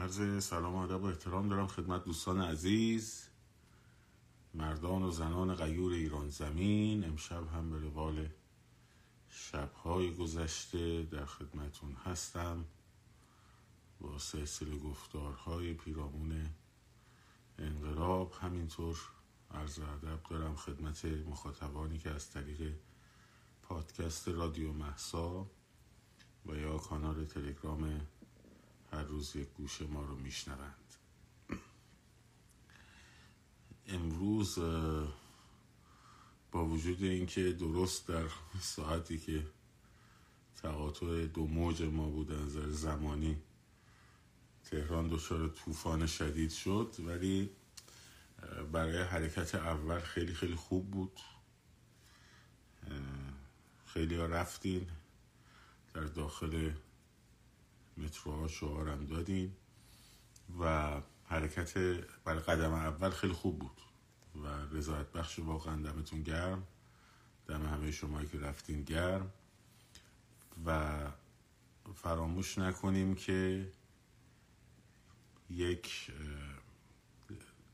عرض سلام و ادب و احترام دارم خدمت دوستان عزیز مردان و زنان غیور ایران زمین. امشب هم به روال شبهای گذشته در خدمتون هستم با سلسله گفتارهای پیرامون انقلاب. همینطور عرض ادب دارم خدمت مخاطبانی که از طریق پادکست رادیو محسا و یا کانال تلگرام هر روز یک گوشه ما رو میشنوند. امروز با وجود اینکه درست در ساعتی که تقاطع دو موج ما بود نظر زمانی تهران دچار طوفان شدید شد ولی برای حرکت اول خیلی خیلی خوب بود. خیلی ها رفتین در داخل متروها شعارم دادیم و حرکت برای قدم اول خیلی خوب بود و رضایت بخش واقعا دمتون گرم. دم همه شما که رفتین گرم. و فراموش نکنیم که یک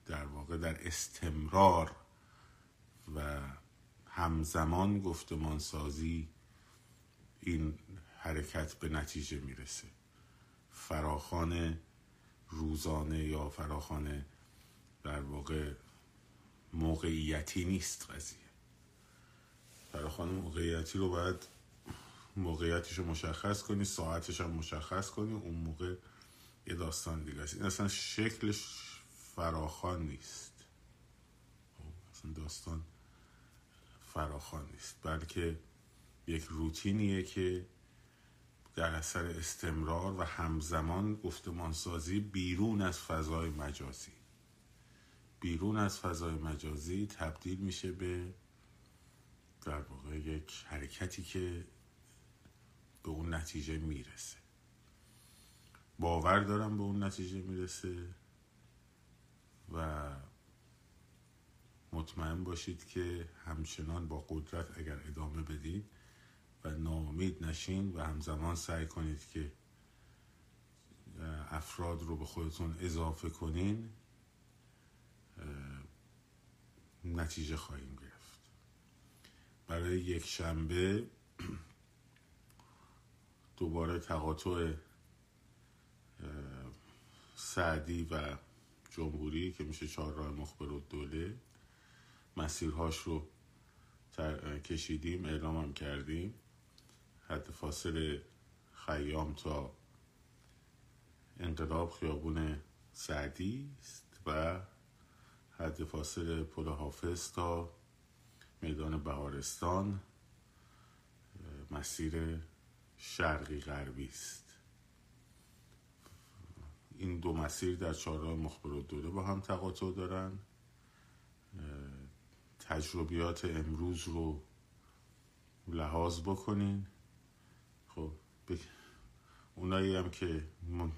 در واقع در استمرار و همزمان گفتمان سازی این حرکت به نتیجه می‌رسه. فراخان روزانه یا فراخان در واقع موقعیتی نیست قضیه. فراخان موقعیتی رو باید موقعیتش رو مشخص کنی ساعتش هم مشخص کنی اون موقع یه داستان دیگه است. این اصلا شکلش فراخان نیست. اصلا داستان فراخان نیست. بلکه یک روتینیه که در اثر استمرار و همزمان گفتمانسازی بیرون از فضای مجازی. بیرون از فضای مجازی تبدیل میشه به در واقع یک حرکتی که به اون نتیجه می‌رسه. باور دارم به اون نتیجه می‌رسه و مطمئن باشید که همچنان با قدرت اگر ادامه بدید ناامید نشین و همزمان سعی کنید که افراد رو به خودتون اضافه کنین نتیجه خواهیم گرفت. برای یک شنبه دوباره تقاطع سعدی و جمهوری که میشه چهار راه مخبر و دوله مسیرهاش رو کشیدیم اعلام کردیم. حد فاصل خیام تا انقلاب خیابون سعدی است و حد فاصل پل حافظ تا میدان بهارستان مسیر شرقی غربی است. این دو مسیر در چهارراه مخبر و دوره با هم تقاطع دارن. تجربیات امروز رو لحاظ بکنین. خب اونایی هم که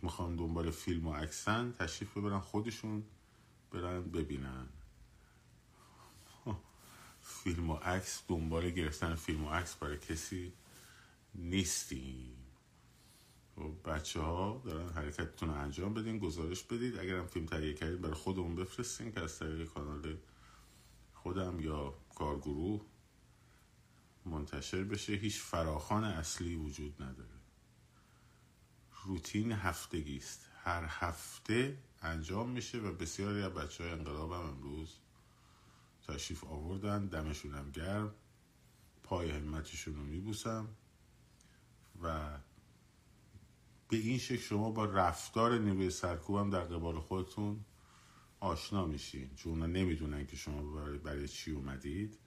می‌خوان دنبال فیلم و عکسن تشریف ببرن خودشون برن ببینن. فیلم و عکس دنبال گرفتن فیلم و عکس برای کسی نیستیم. خب بچه ها دارن حرکتتون رو انجام بدین گزارش بدید. اگر هم فیلم تهیه کردید برای خودمون بفرستین که از طریق کانال خودم یا کارگروه منتشر بشه. هیچ فراخان اصلی وجود نداره. روتین هفتگی است. هر هفته انجام میشه و بسیاری از بچه های انقلاب هم امروز تشریف آوردن دمشون هم گرم. پای همتشون رو میبوسم و به این شکل شما با رفتار نیروی سرکوبم در قبال خودتون آشنا میشین. چون نمی‌دونن که شما برای, برای چی اومدید.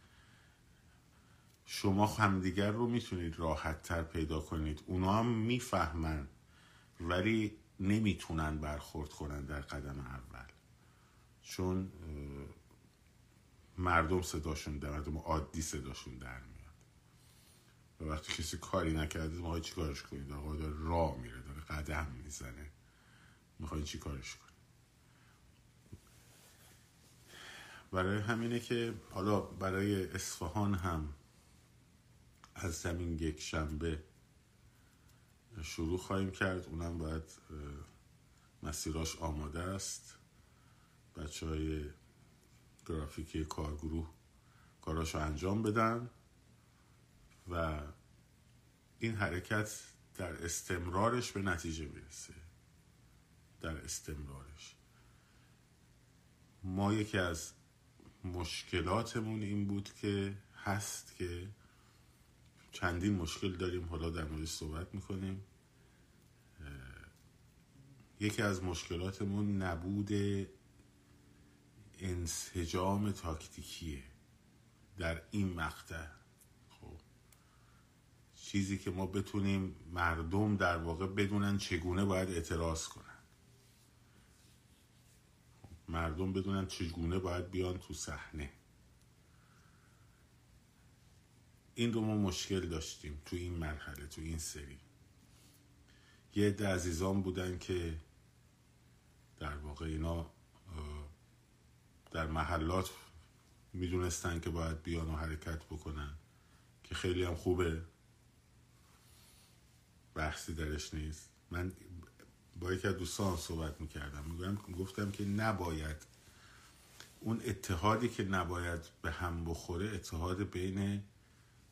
شما همدیگر رو می‌تونید راحت تر پیدا کنید. اونا هم می‌فهمن ولی نمی‌تونن برخورد کنن در قدم اول. چون مردم صداشون در مردم عادی صداشون در میاد. و وقتی کسی کاری نکرده ما چی کارش کنید؟ آقا داره راه میره داره قدم می‌زنه. می‌خواین چی کارش کنید برای همینه که حالا برای اصفهان هم از زمین یک شنبه شروع خواهیم کرد. اونم باید مسیراش آماده است. بچه های گرافیکی کارگروه کاراشو انجام بدن و این حرکت در استمرارش به نتیجه می‌رسه. در استمرارش. ما یکی از مشکلاتمون این بود که هست که چندین مشکل داریم. حالا در مورد صحبت می‌کنیم. یکی از مشکلاتمون نبود انسجام تاکتیکیه در این مقطع. خب چیزی که ما بتونیم مردم در واقع بدونن چگونه باید اعتراض کنن. مردم بدونن چگونه باید بیان تو صحنه. این رو ما مشکل داشتیم تو این مرحله تو این سری. یه عده عزیزان بودن که در واقع اینا در محلات می‌دونستن که باید بیان و حرکت بکنن که خیلی هم خوبه. بحثی درش نیست. من با یکی از دوستان صحبت می‌کردم. میگم گفتم که نباید اون اتحادی که نباید به هم بخوره اتحاد بین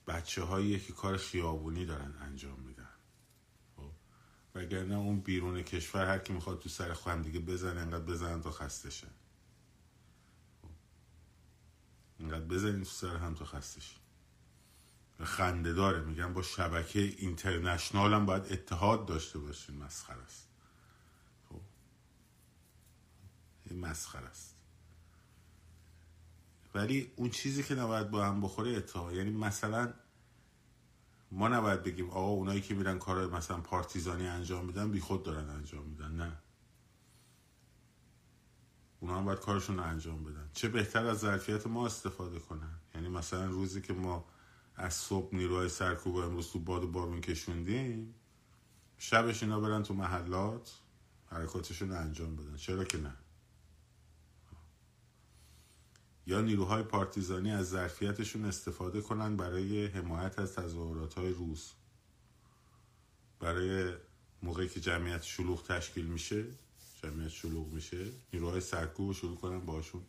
بچه هایی که کار خیابونی دارن انجام میدن. خب؟ وگرنه اون بیرون کشور هر کی می‌خواد تو سر خواهم دیگه بزنه انقدر بزنن تا خسته شن خب. انقدر بزنین تو سر هم تا خسته خنده داره. میگن با شبکه اینترنشنال هم باید اتحاد داشته باشین مسخر است. خب؟ این مسخر است. ولی اون چیزی که نباید با هم بخوره اتحاد یعنی مثلا ما نباید بگیم آقا اونایی که میرن کار مثلا پارتیزانی انجام میدن بی خود دارن انجام میدن. نه. اونا هم باید کارشون رو انجام بدن. چه بهتر از ظرفیت ما استفاده کنن. یعنی مثلا روزی که ما از صبح نیروهای سرکوب امروز تو باد و بارون کشوندیم شبش اینا برن تو محلات حرکاتشون رو انجام بدن. چرا که نه؟ یا نیروهای پارتیزانی از ظرفیتشون استفاده کنن برای حمایت از تظاهرات های روز برای موقعی که جمعیت شلوغ تشکیل میشه جمعیت شلوغ میشه نیروهای سرکوب شروع کنن باشون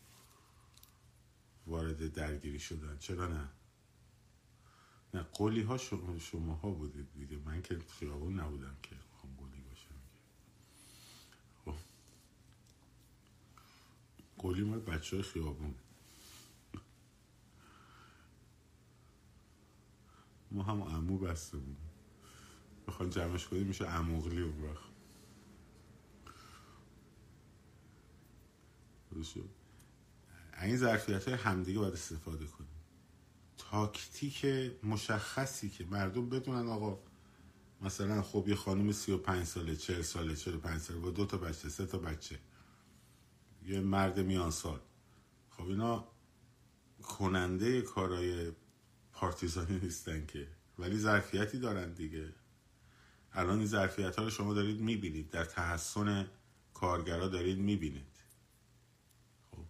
وارد درگیری شدن. چرا نه؟ نه قولی ها شما, شما ها بودید دیگه. من که خیابون نبودم که خب قولی باشم. خب. قولی ما بچه های خیابون. ما هم امو بسته بود بخوان جمعش کنیم میشه اموغلی اون وقت این ظرفیت های همدیگه باید استفاده کنیم. تاکتیک مشخصی که مردم بدونن آقا مثلا خب یه خانم سی و پنج ساله چهل ساله چهل پنج ساله با دو تا بچه سه تا بچه یه مرد میان سال. خب اینا کننده کارای پارتیزانی نیستن که. ولی ظرفیتی دارن دیگه. الان این ظرفیت ها رو شما دارید می‌بینید. در تحسن کارگرا دارید می‌بینید. خب.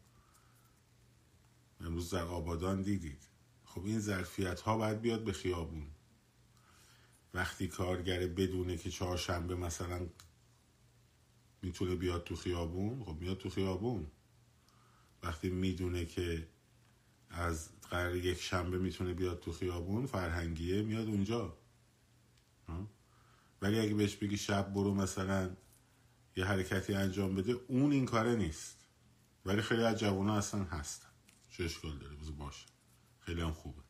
امروز در آبادان دیدید. خب این ظرفیت ها باید بیاد به خیابون. وقتی کارگر بدونه که چهارشنبه مثلا می‌تونه بیاد تو خیابون خب میاد تو خیابون. وقتی می‌دونه که از قرار یک شنبه می‌تونه بیاد تو خیابون فرهنگیه میاد اونجا. ولی اگه بهش بگی شب برو مثلا یه حرکتی انجام بده اون این کاره نیست. ولی خیلی از جوان اصلا هستن. چه اشکال داره بزر باشه. خیلی هم خوبه.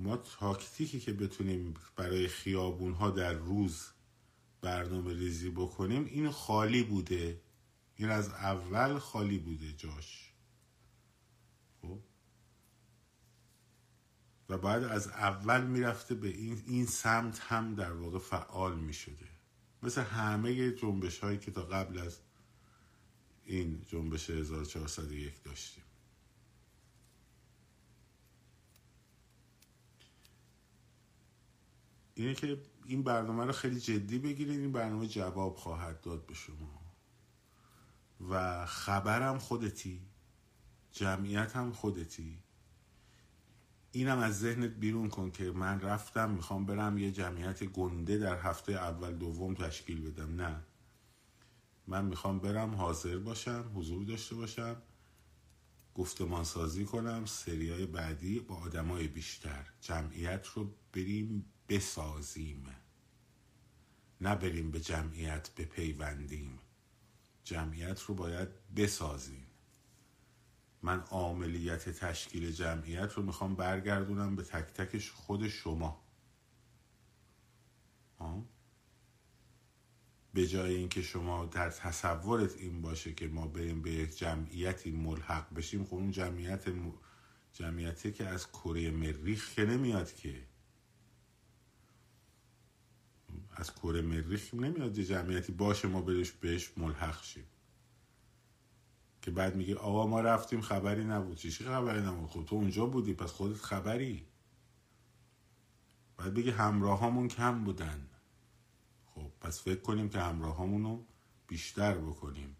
ما تاکتیکی که بتونیم برای خیابون ها در روز برنامه ریزی بکنیم این خالی بوده. این از اول خالی بوده جاش. خب؟ و بعد از اول می‌رفته به این, این سمت هم در واقع فعال می‌شده. مثل همه جنبش هایی که تا قبل از این جنبش 1401 داشتیم. اینه که این برنامه رو خیلی جدی بگیرید این برنامه جواب خواهد داد به شما. و خبرم خودتی جمعیت هم خودتی. اینم از ذهنت بیرون کن که من رفتم می‌خوام برم یه جمعیت گنده در هفته اول دوم تشکیل بدم. نه. من می‌خوام برم حاضر باشم حضور داشته باشم گفتمان سازی کنم سریای بعدی با آدمای بیشتر. جمعیت رو بریم بسازیم. نه بریم به جمعیت بپیوندیم. جمعیت رو باید بسازیم من عاملیت تشکیل جمعیت رو می‌خوام برگردونم به تک تکش خود شما آه؟ به جای اینکه شما در تصورت این باشه که ما بریم به یک جمعیتی ملحق بشیم خب اون جمعیت جمعیتی که از کره مریخ که نمیاد که از کره مریخ نمیاد یه جمعیتی باشه ما برش بهش ملحق شیم. که بعد میگه آقا ما رفتیم خبری نبود. چی خبری نبود؟ خب تو اونجا بودی پس خودت خبری. بعد بگه همراه کم بودن. خب پس فکر کنیم که همراه رو بیشتر بکنیم.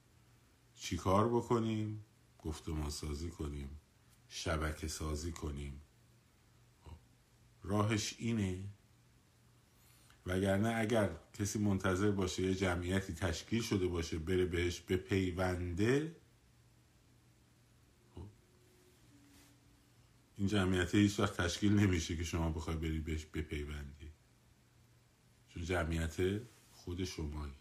چیکار بکنیم؟ گفتمان سازی کنیم. شبکه سازی کنیم. خب. راهش اینه وگرنه اگر کسی منتظر باشه یه جمعیتی تشکیل شده باشه بره بهش به پیونده خب. این جمعیت هیچ وقت تشکیل نمیشه که شما بخوای بری بهش بپیوندی. چون جمعیت خود شمایی.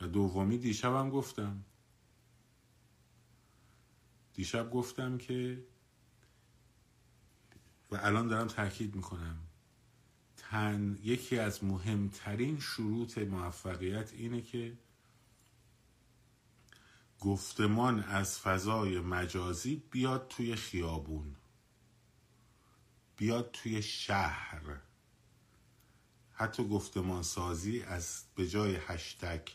و دومی دیشبم گفتم. دیشب گفتم که و الان دارم تاکید می‌کنم. تن یکی از مهمترین شروط موفقیت اینه که گفتمان از فضای مجازی بیاد توی خیابون بیاد توی شهر. حتی گفتمان سازی از به جای هشتگ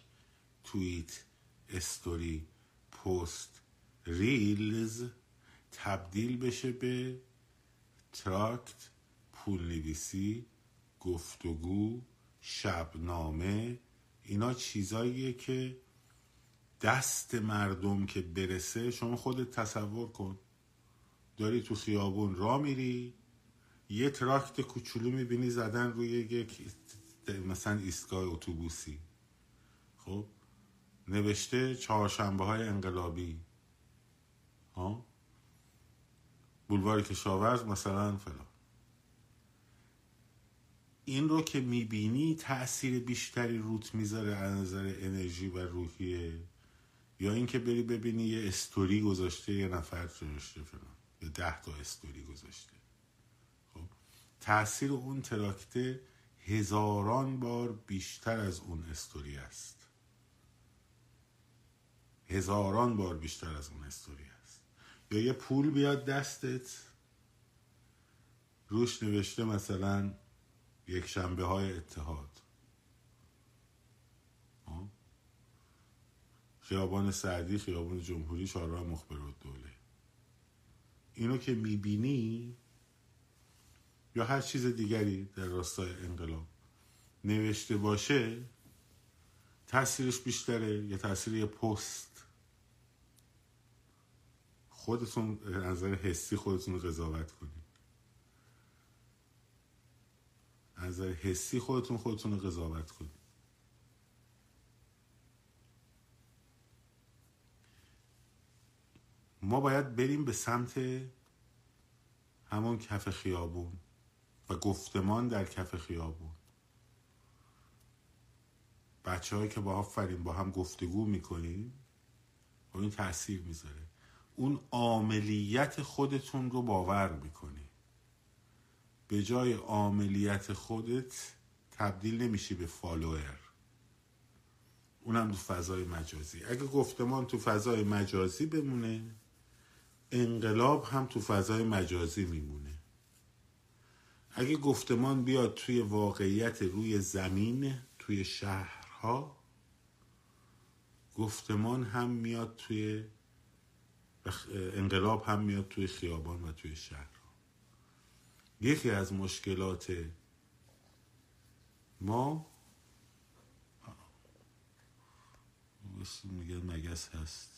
توییت استوری پست reels تبدیل بشه به تراکت پول نویسی گفتگو شبنامه اینا چیزاییه که دست مردم که برسه شما خودت تصور کن. داری تو خیابون را میری یه تراکت کوچولو می‌بینی زدن روی یک مثلا ایستگاه اتوبوسی. خب؟ نوشته چهارشنبه های انقلابی. ها بولوار کشاورز مثلا فلان. این رو که می‌بینی تاثیر بیشتری روت می‌ذاره از نظر انرژی و روحیه؟ یا اینکه بری ببینی یه استوری گذاشته یه نفر نوشته فلان یا ده تا استوری گذاشته. خب تاثیر اون تراکته هزاران بار بیشتر از اون استوری است. هزاران بار بیشتر از اون استوری است. یا یه پول بیاد دستت روش نوشته مثلا یک شنبه های اتحاد. خیابان سعدی خیابان جمهوری چهارراه مخبرات دوله اینو که می‌بینی یا هر چیز دیگری در راستای انقلاب نوشته باشه تاثیرش بیشتره یا تاثیر یه پست؟ خودتون نظر حسی خودتون رو قضاوت کنید. از حسی خودتون خودتون رو قضاوت کنید. ما باید بریم به سمت همون کف خیابون و گفتمان در کف خیابون. بچه که با آفرین با هم گفتگو می‌کنیم و این تاثیر می‌ذاره. اون عاملیت خودتون رو باور می‌کنی به جای عاملیت خودت تبدیل نمیشی به فالوور. اونم تو فضای مجازی. اگه گفتمان تو فضای مجازی بمونه انقلاب هم تو فضای مجازی میمونه. اگه گفتمان بیاد توی واقعیت روی زمین توی شهرها گفتمان هم میاد توی انقلاب هم میاد توی خیابان و توی شهر. یکی از مشکلات ما میگه مگس هست.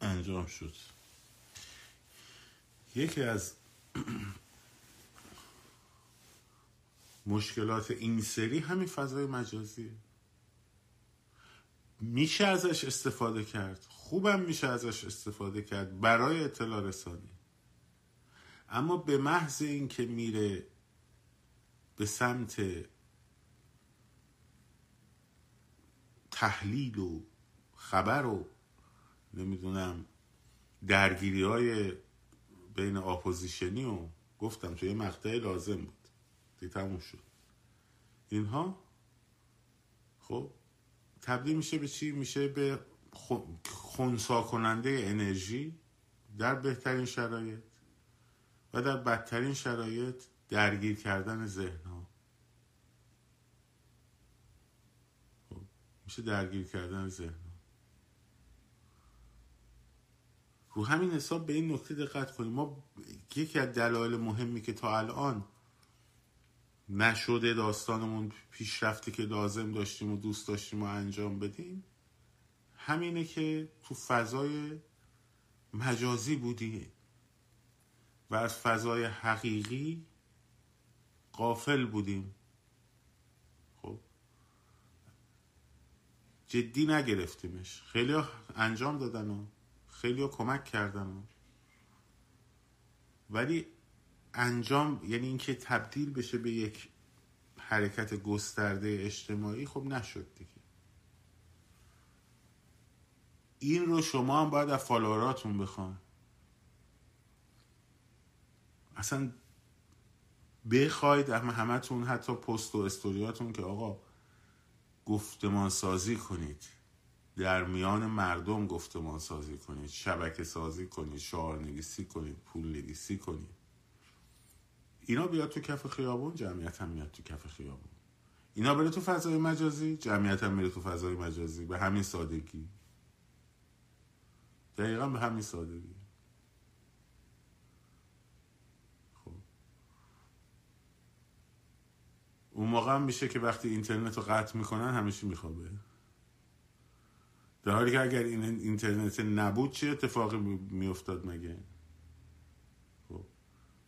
انجام شد. یکی از مشکلات این سری همین فضای مجازیه میشه ازش استفاده کرد. خوبم میشه ازش استفاده کرد برای اطلاع رسانی. اما به محض اینکه میره به سمت تحلیل و خبر و نمی‌دونم درگیری های بین اپوزیشنی و گفتم توی مقطع لازم بود. دیگه تموم شد. اینها خب تبدیل میشه به چی؟ میشه به خونسا کننده انرژی در بهترین شرایط و در بدترین شرایط درگیر کردن ذهن ها خب، میشه درگیر کردن ذهن رو همین حساب به این نکته دقت کنیم. ما یکی از دلایل مهمی که تا الان نشده داستانمون پیشرفتی که لازم داشتیم و دوست داشتیم و انجام بدیم؟ همینه که تو فضای مجازی بودیم و از فضای حقیقی قافل بودیم. خب. جدی نگرفتیمش. خیلی انجام دادن و خیلی کمک کردن و. ولی انجام یعنی اینکه تبدیل بشه به یک حرکت گسترده اجتماعی خب نشد دیگه. این رو شما هم باید از فالووراتون بخوان اصلا بخواید همتون حتی پست و استوریاتون که آقا گفتمان سازی کنید. در میان مردم گفتمان سازی کنید. شبکه سازی کنید. شعار نویسی کنید. پول نویسی کنید. اینا بیاد تو کف خیابون جمعیت هم میاد تو کف خیابون. اینا بره تو فضای مجازی جمعیت هم میره تو فضای مجازی. به همین سادگی. دقیقا به همین سادگی. خب. اون موقع هم میشه که وقتی اینترنت رو قطع می‌کنن همیشه میخوابه. در حالی که اگر این اینترنت نبود چه اتفاقی میافتاد مگه.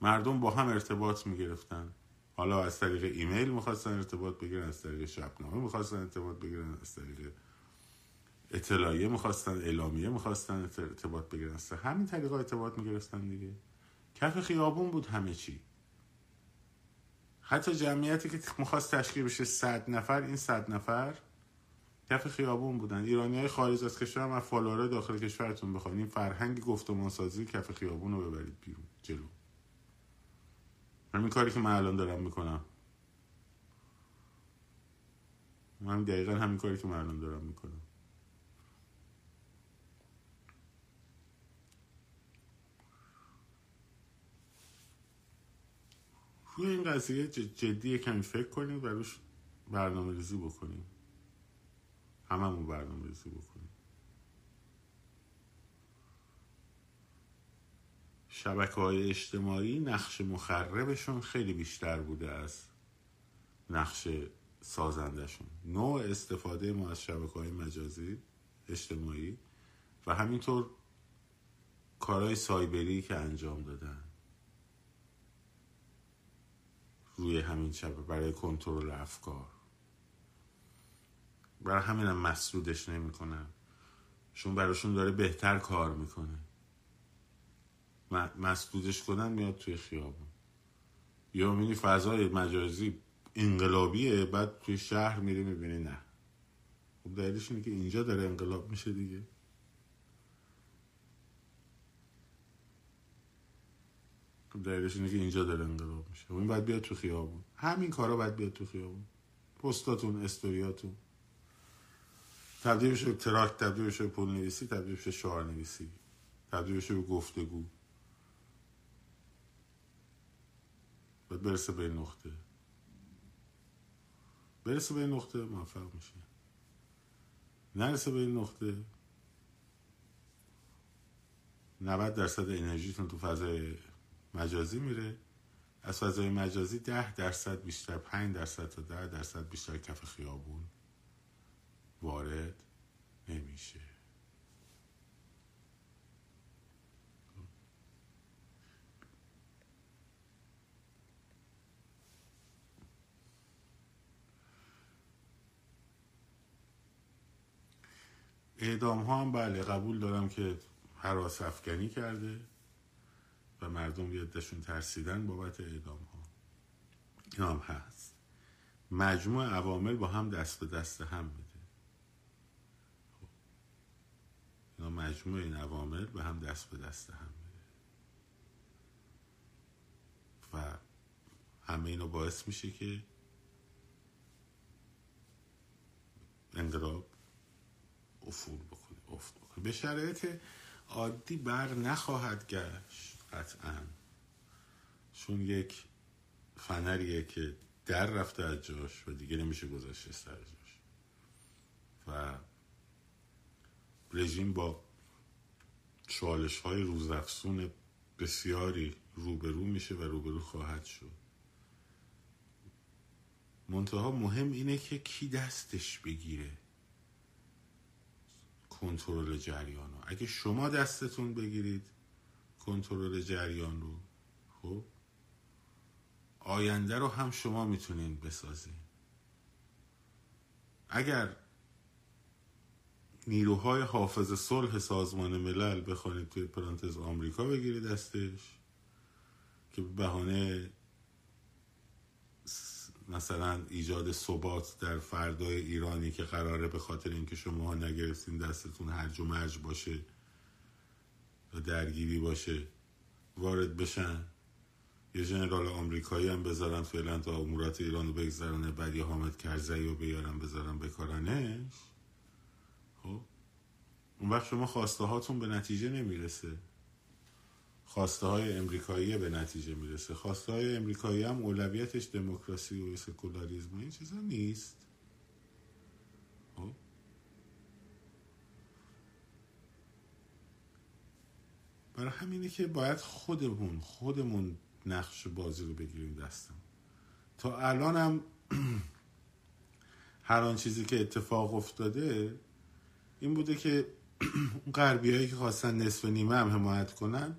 مردم با هم ارتباط می‌گرفتن. حالا از طریق ایمیل می‌خواستن ارتباط بگیرن از طریق شبنامه می‌خواستن ارتباط بگیرن از طریق اطلاعیه می‌خواستن اعلامیه می‌خواستن ارتباط بگیرن. از همین طریقه ارتباط می‌گرفتن دیگه. کف خیابون بود همه چی. حتی جمعیتی که می‌خواست تشکیل بشه صد نفر این صد نفر کف خیابون بودن. ایرانی های خارج از کشور هم فالوره داخل کشورتون بخواین. این فرهنگ گفتمان سازی کف خیابون رو ببرید بیرون جلو. همین کاری که من الان دارم می‌کنم. من دقیقا همین کاری که من الان دارم می‌کنم. روی این قضیه جدی کمی فکر کنیم و روش برنامه ریزی بکنیم. هممون برنامه ریزی بکنیم. شبکه های اجتماعی نقش مخربشون خیلی بیشتر بوده از نقش سازندشون. نوع استفاده ما از شبکه های مجازی اجتماعی و همینطور کارهای سایبری که انجام دادن. روی همین شبه برای کنترل افکار. برای همینم مسدودش نمی‌کنن چون براشون داره بهتر کار می‌کنه. مسدودش کنن میاد توی خیابون. یا می‌بینی فضای مجازی انقلابیه بعد توی شهر میری می‌بینی نه. خب دلیلش اینه که اینجا داره انقلاب میشه دیگه. خب دلیلش اینه که اینجا داره انقلاب میشه. خب این باید بیاد تو خیابون. همین کارا باید بیاد تو خیابون. پستاتون استوریاتون. تبدیل بشه تراک تبدیل بشه به پول نویسی تبدیل بشه شعار نویسی تبدیل بشه به گفتگو. باید برسه به این نقطه. برسه به این نقطه موفق میشه نرسه به این نقطه 90 درصد انرژیتون تو فضای مجازی میره. از فضای مجازی ده درصد بیشتر پنج درصد تا ده درصد بیشتر کف خیابون وارد نمیشه. اعدام ها هم بله قبول دارم که حراس افکنی کرده و مردم یه دشون ترسیدن بابت اعدام ها این هم هست. مجموع عوامل با هم دست به دست هم میده خب. اینا مجموع این عوامل به هم دست به دست هم میده و همه اینو باعث میشه که انقلاب افول بکنه افت بکنه به شرایط عادی بر نخواهد گشت قطعا. چون یک فنریه که در رفته از جاش و دیگه نمیشه گذاشته سر جاش. و رژیم با چالش های روزافزون بسیاری روبرو میشه و روبرو خواهد شد. منتها مهم اینه که کی دستش بگیره. کنترل جریان رو. اگه شما دستتون بگیرید کنترل جریان رو خب؟ آینده رو هم شما می‌تونین بسازین. اگر نیروهای حافظ صلح سازمان ملل بخوانید توی پرانتز آمریکا بگیرید دستش که به بهانه مثلا ایجاد ثبات در فردای ایرانی که قراره به خاطر اینکه شما نگرفتین دستتون هرج و مرج باشه و درگیری باشه وارد بشن. یه جنرال آمریکایی هم بذارن فعلا تا امورات ایران رو بعد یه حامد کرزی رو بیارن بذارن بکارنش. خب؟ اون وقت شما خواسته هاتون به نتیجه نمی‌رسه. خواسته های امریکایی به نتیجه می‌رسه. خواسته های امریکایی هم اولویتش دموکراسی و سکولاریزم این چیزا نیست. خب. برای همینه که باید خودمون خودمون نقش بازی رو بگیریم دستم تا الان هم هر آن چیزی که اتفاق افتاده این بوده که اون غربی که خواستن نصف نیمه هم حمایت کنن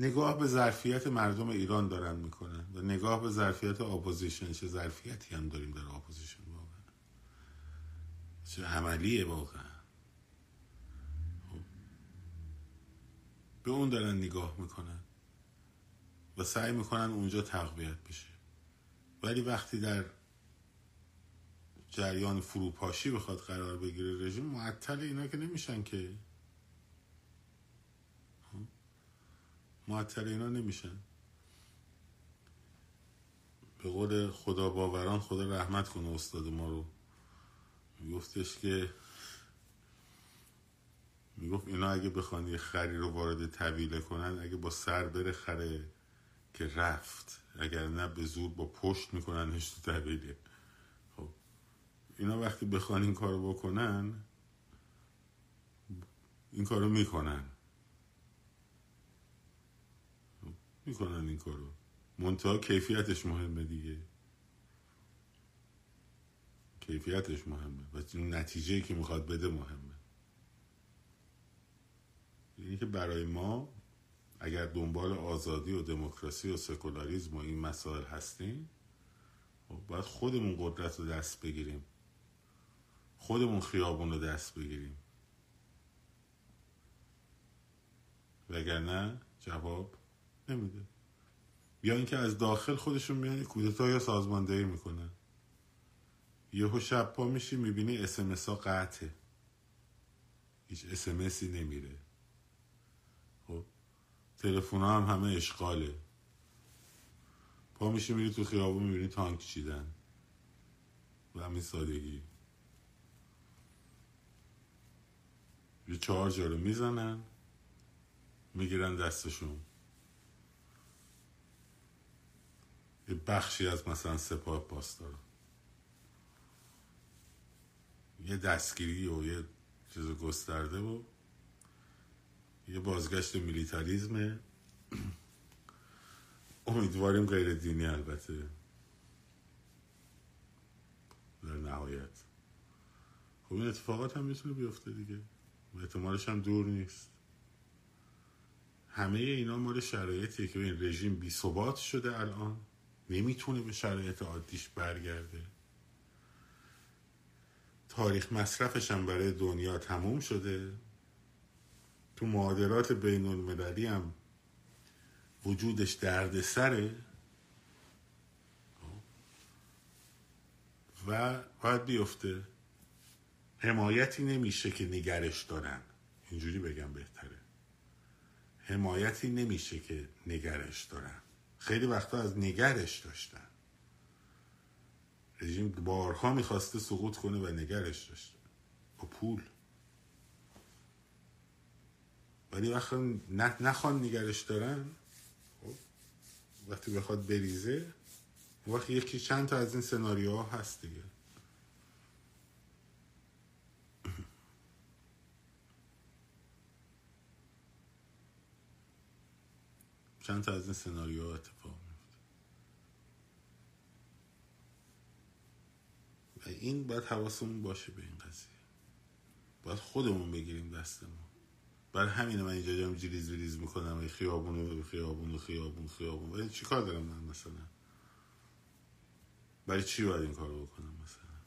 نگاه به ظرفیت مردم ایران دارن می‌کنن و نگاه به ظرفیت اپوزیشن چه ظرفیتی هم داریم در اپوزیشن؟ واقعا. چه عملیه واقعا. خب. به اون دارن نگاه می‌کنن و سعی می‌کنن اونجا تقویت بشه. ولی وقتی در جریان فروپاشی بخواد قرار بگیره رژیم معطل اینا که نمیشن که معطل اینا نمیشن. به قول خدا باوران خدا رحمت کنه استاد ما رو. میگفتش که می‌گفت اینا اگه بخوان یه خری رو وارد طویله کنن اگه با سر بره خره که رفت. اگر نه به زور با پشت میکننش تو طویله خب اینا وقتی بخوان این کارو بکنن این کارو می‌کنن. می‌کنن این کارو. منتها کیفیتش مهمه دیگه. کیفیتش مهمه. و نتیجه که می‌خواد بده مهمه. یعنی که برای ما اگر دنبال آزادی و دموکراسی و سکولاریزم و این مسائل هستیم خب باید خودمون قدرت رو دست بگیریم. خودمون خیابون رو دست بگیریم. وگرنه جواب نمیده. یا اینکه از داخل خودشون میان کودتا یا سازماندهی می‌کنن. یهو شب پا میشی می‌بینی اسمس ها قطعه. هیچ اسمسی نمیره. خب تلفن هم همه اشغاله. پا میشی میری تو خیابون می‌بینی تانک چیدن. و همین سادگی. یه چهار جا رو می‌زنن. می‌گیرن دستشون. یه بخشی از مثلا سپاه پاسدار. یه دستگیری و یه چیز گسترده و یه بازگشت میلیتاریزم امیدواریم غیر دینی البته. در نهایت. خب این اتفاقات هم می‌تونه بیفته دیگه. احتمالش هم دور نیست. همه اینا مال شرایطیه که این رژیم بی ثبات شده الان. نمی‌تونه به شرایط عادیش برگرده. تاریخ مصرفش هم برای دنیا تموم شده. تو معادلات بین المللی هم وجودش دردسره و باید بیفته. حمایتی نمیشه که نگرش دارن. اینجوری بگم بهتره. حمایتی نمیشه که نگرش دارن. خیلی وقتا از نگرش داشتن. رژیم بارها می‌خواسته سقوط کنه و نگرش داشته. با پول. ولی وقتی نخوان نگرش دارن خب، وقتی بخواد بریزه وقتی یکی چند تا از این سناریوها هست دیگه. چند تا از این سناریوها اتفاق و این باید حواسمون باشه به این قضیه. باید خودمون بگیریم دستمون. برای همینه من اینجا جام جریز وریز می‌کنم خیابون و خیابون و خیابون خیابون. ولی چی کار دارم من مثلا؟ برای چی باید این کارو بکنم مثلا؟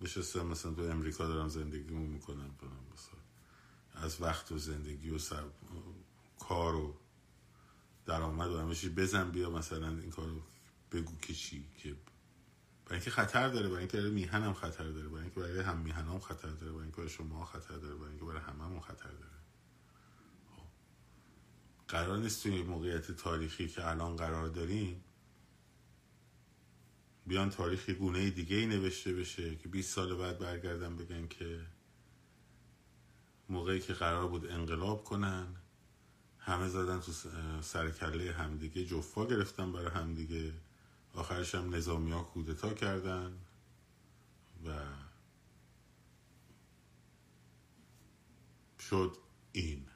نشستم مثلا تو امریکا دارم زندگی می‌کنم مثلا از وقت و زندگی و سر کار و درآمد و همه بزن بیا مثلا این کارو بگو که چی که برای اینکه خطر داره برای اینکه میهن هم خطر داره برای اینکه برای هم میهن هم خطر داره برای اینکه برای شما خطر داره برای اینکه برای هممون خطر داره خب. قرار نیست توی موقعیت تاریخی که الان قرار داریم بیان تاریخی گونه دیگه ای نوشته بشه که 20 سال بعد برگردن بگن که موقعی که قرار بود انقلاب کنن همه زدن تو سرکله همدیگه جفا گرفتن برای همدیگه. آخرش هم نظامی ها کودتا کردن و شد این.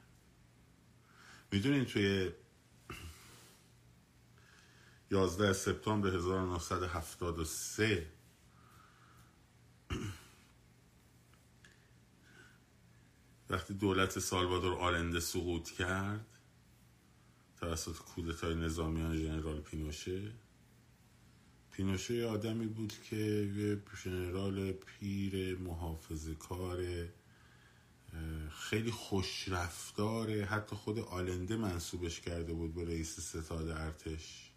می‌دونین توی 11 سپتامبر 1973 وقتی دولت سالوادور آلنده سقوط کرد توسط کودتای نظامیان ژنرال پینوشه. پینوشه آدمی بود که یه ژنرال پیر محافظ کار خیلی خوشرفتاره حتی خود آلنده منصوبش کرده بود به رئیس ستاد ارتش.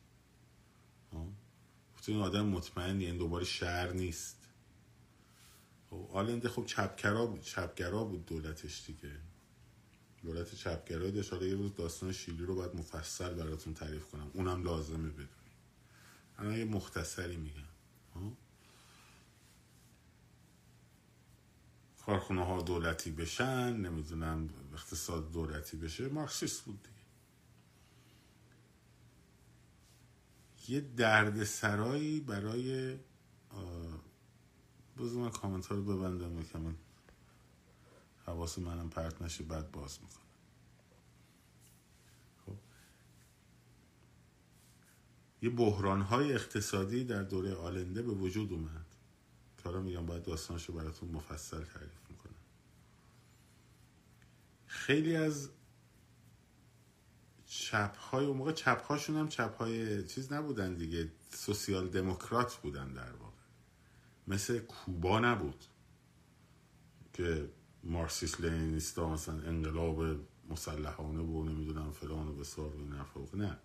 گفت این آدم مطمئن این دوباره شهر نیست. خب آلنده خب چپگرا بود چپگرا بود دولتش دیگه. دولت چپگرا داشت. حالا یه روز داستان شیلی رو باید مفصل براتون تعریف کنم. اونم لازمه بدون الان یه مختصری میگم. کارخونه ها دولتی بشن نمی‌دونم اقتصاد دولتی بشه مارکسیست بود دیگه. یه درد سرایی برای بذار من کامنت رو ببندم من حواس منم پرت نشه بعد باز می‌کنم. یه بحران های اقتصادی در دوره آلنده به وجود اومد. کارا میگم باید داستانشو براتون مفصل تعریف می‌کنم. خیلی از چپ های اون موقع چپ هاشون هم چپ های چیز نبودن دیگه سوسیال دموکرات بودن در واقع. مثل کوبا نبود که مارسیس لینیستا مثلا انقلاب مسلحانه و نمی‌دونم فلان و بسار و نه.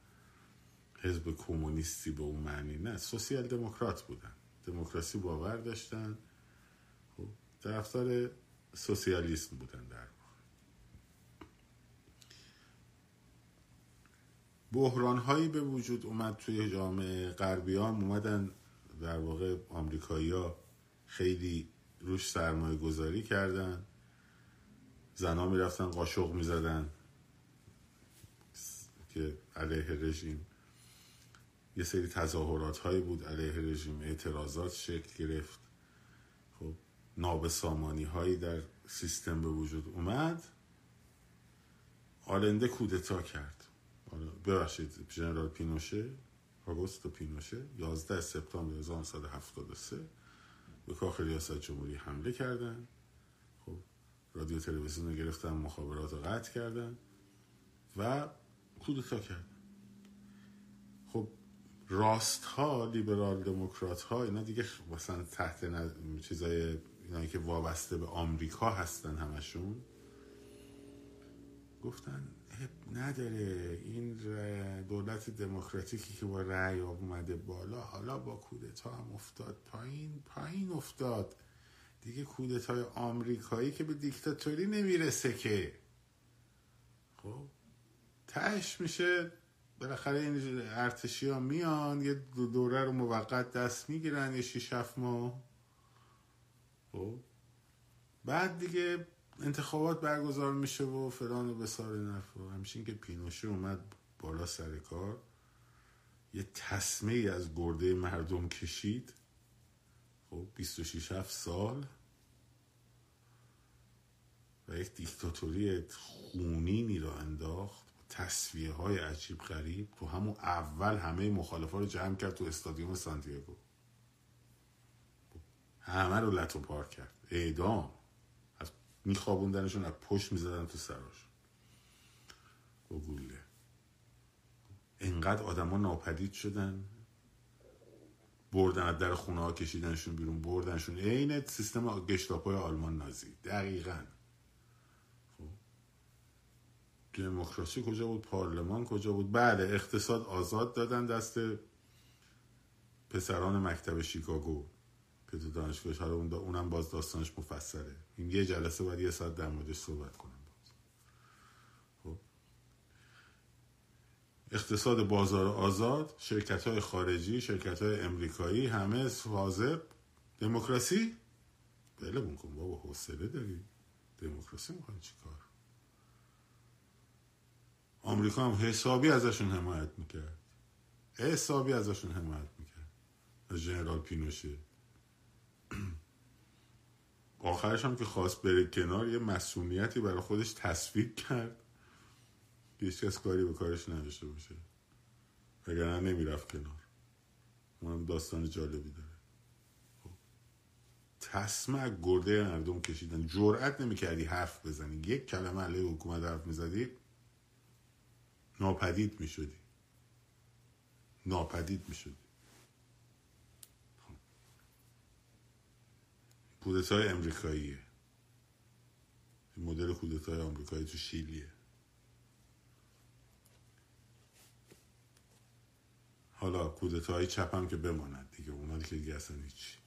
حزب کمونیستی به اون معنی نه. سوسیال دموکرات بودن. دموکراسی باور داشتن. خب طرفدار سوسیالیسم بودن در بحران هایی به وجود اومد توی جامعه غربیان. اومدن در واقع آمریکایی ها خیلی روش سرمایه گذاری کردن. زنا می‌رفتن قاشق می‌زدن. که علیه رژیم. یه سری تظاهرات هایی بود علیه رژیم. اعتراضات شکل گرفت. خب نابسامانی هایی در سیستم به وجود اومد. آلنده کودتا کرد. ببخشید جنرال پینوشه آگوستو پینوشه 11 سپتامبر 1973 به کاخ ریاست جمهوری حمله کردن. خب رادیو تلویزیون رو گرفتن مخابرات رو قطع کردن و کودتا کردن. خب راست ها لیبرال دموکرات ها اینا دیگه مثلا تحت چیزای اینایی که وابسته به آمریکا هستن همشون گفتن نداره. این دولت دموکراتیکی که با رأی اومده بالا حالا با کودتا هم افتاد پایین پایین افتاد. دیگه کودتای آمریکایی که به دیکتاتوری نمی‌رسه که. خب تش میشه بالاخره این ارتشی ها میان یه دوره رو موقت دست می‌گیرن یه شیش هفت ماه. خب بعد دیگه انتخابات برگزار میشه و فلان و بسار نرف و همچین که پینوشه اومد بالا سر کار یه تصمه ای از گرده مردم کشید. خب 26 7 سال. و یک دیکتاتوری خونینی را انداخت تصویه های عجیب غریب. تو همون اول همه مخالفا رو جمع کرد تو استادیوم سانتیاگو. همه رو لطو پار کرد. اعدام. از میخوابوندنشون از پشت می‌زدن تو سراش. با گوله. انقدر آدما ناپدید شدن. بردن از در خونه ها کشیدنشون بیرون بردنشون. عین سیستم گشتاپای آلمان نازی. دقیقا. خب. دموکراسی کجا بود؟ پارلمان کجا بود؟ بله اقتصاد آزاد دادن دست پسران مکتب شیکاگو که تو دانشگاهش. حالا اون اونم باز داستانش مفصله. این یه جلسه باید یه ساعت در موردش صحبت کنم خب. اقتصاد بازار آزاد شرکت های خارجی شرکت های امریکایی همه حاضر. دموکراسی؟ بله کن بابا حوصله داری. دموکراسی می‌خوای چی کار؟ آمریکا هم حسابی ازشون حمایت می‌کرد. حسابی ازشون حمایت می‌کرد. از جنرال پینوشه آخرش هم که خواست بره کنار یه مسئولیتی برای خودش تصویب کرد. هیچ کس کاری به کارش نداشته باشه. وگرنه نمی‌رفت کنار. اونم داستان جالبی داره. خب. تصمه گرده مردم کشیدن. جرأت نمی‌کردی حرف بزنی. یک کلمه علیه حکومت حرف می‌زدی ناپدید می‌شدی. ناپدید می‌شدی. کودتای امریکاییه. مدل کودتای آمریکایی تو شیلیه. حالا کودتای چپ هم که بماند دیگه اونا که دیگه اصلا هیچی.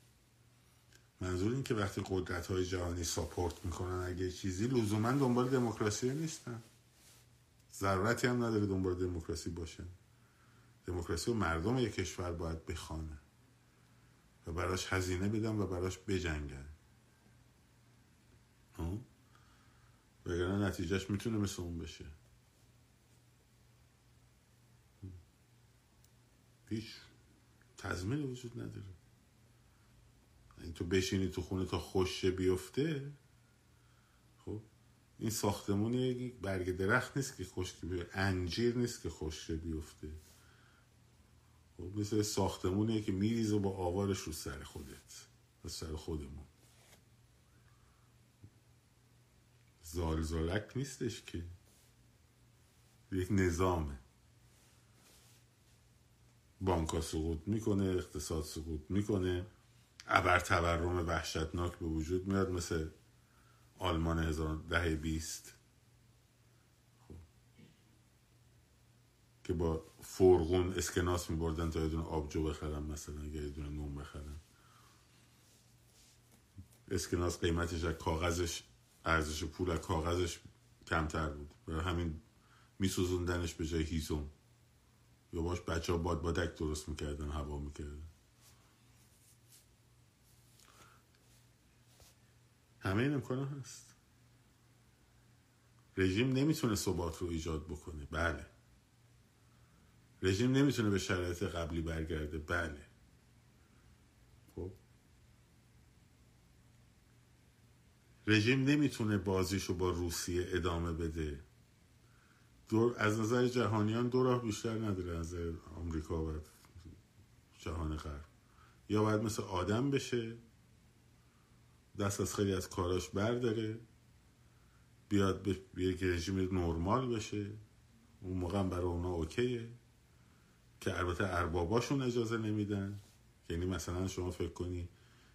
منظور این که وقتی قدرت های جهانی ساپورت می‌کنن اگه چیزی لزوما دنبال دموکراسی نیستن. ضرورتی هم نداره دنبال دموکراسی باشن. دموکراسی و مردم یک کشور باید بخوانه و براش هزینه بدن و براش بجنگن. وگرنه نتیجهش می‌تونه مثل اون بشه. هیچ تضمین وجود نداره. این تو بشینی تو خونه تا خوشه بیفته خب این ساختمون یک برگ درخت نیست که خشک بیفته انجیر نیست که خوشه بیفته. خب مثل ساختمونیه که میریزه با آوارش رو سر خودت و سر خودمون. زالزالک نیستش که. یک نظامه. بانک سقوط می‌کنه اقتصاد سقوط می‌کنه. ابر تورم وحشتناک به وجود میاد مثل آلمان هزار ده بیست. خب. که با فرغون اسکناس میبردن تا یه دونه آبجو بخرن مثلا یا یه دونه نون بخرن. اسکناس قیمتش از کاغذش ارزش پول از کاغذش کمتر بود. برای همین میسوزوندنش به جای هیزم. یا باش بچه ها باد بادک درست می‌کردن هوا می‌کردن؟ همه این امکانه هست. رژیم نمی‌تونه ثبات رو ایجاد بکنه. بله. رژیم نمی‌تونه به شرایط قبلی برگرده. بله. خب. رژیم نمی‌تونه بازیشو با روسیه ادامه بده. دور از نظر جهانیان دو راه بیشتر نداره از آمریکا و جهان غرب. یا باید مثل آدم بشه دست از خیلی از کاراش برداره بیاد به یک رژیم نرمال بشه. اون موقع برای اونا اوکیه. که البته ارباباشون اجازه نمیدن. یعنی مثلا شما فکر کنی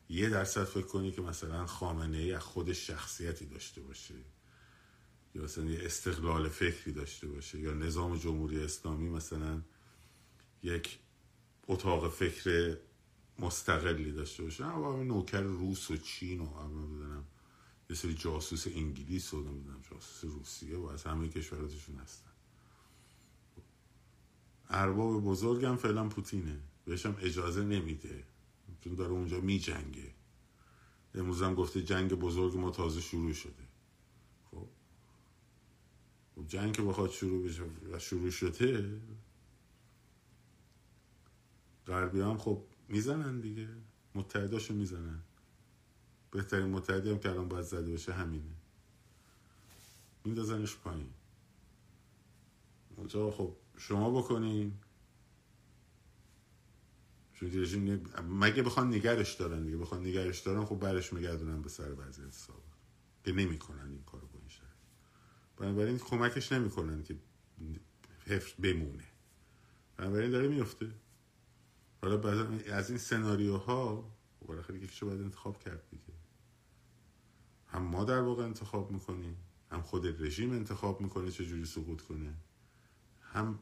یه درصد فکر کنی که مثلا خامنه ای از خودش شخصیتی داشته باشه. یا مثلا یه استقلال فکری داشته باشه یا نظام جمهوری اسلامی مثلا یک اتاق فکر مستقلی داشته باشه. نه نوکر روس و چین و نمی‌دونم یه سری جاسوس انگلیس و نمی‌دونم جاسوس روسیه و از همه کشوراتشون هستن. ارباب بزرگم فعلا پوتینه. بهشم اجازه نمیده. چون داره اونجا می جنگه امروز گفته جنگ بزرگ ما تازه شروع شده. جنگ که بخواد شروع بشه و شروع شده غربی هم خب می‌زنن دیگه. متحداشو می‌زنن. بهترین متحدی هم که الان باید زده بشه همینه. میندازنش پایین. منطقه خب شما بکنین. چون مگه بخوان نگرش دارن دیگه؟ بخوان نگرش دارن خب برش میگردونن به سر وضعیت سابق. که نمی‌کنن این کارو. بنابراین کمکش نمی‌کنن که حفظ بمونه. بنابراین داره میفته حالا بعد از این سناریوها بالاخره یکیشو باید انتخاب کرد دیگه. هم ما در واقع انتخاب می‌کنیم هم خود رژیم انتخاب می‌کنه چجوری سقوط کنه. هم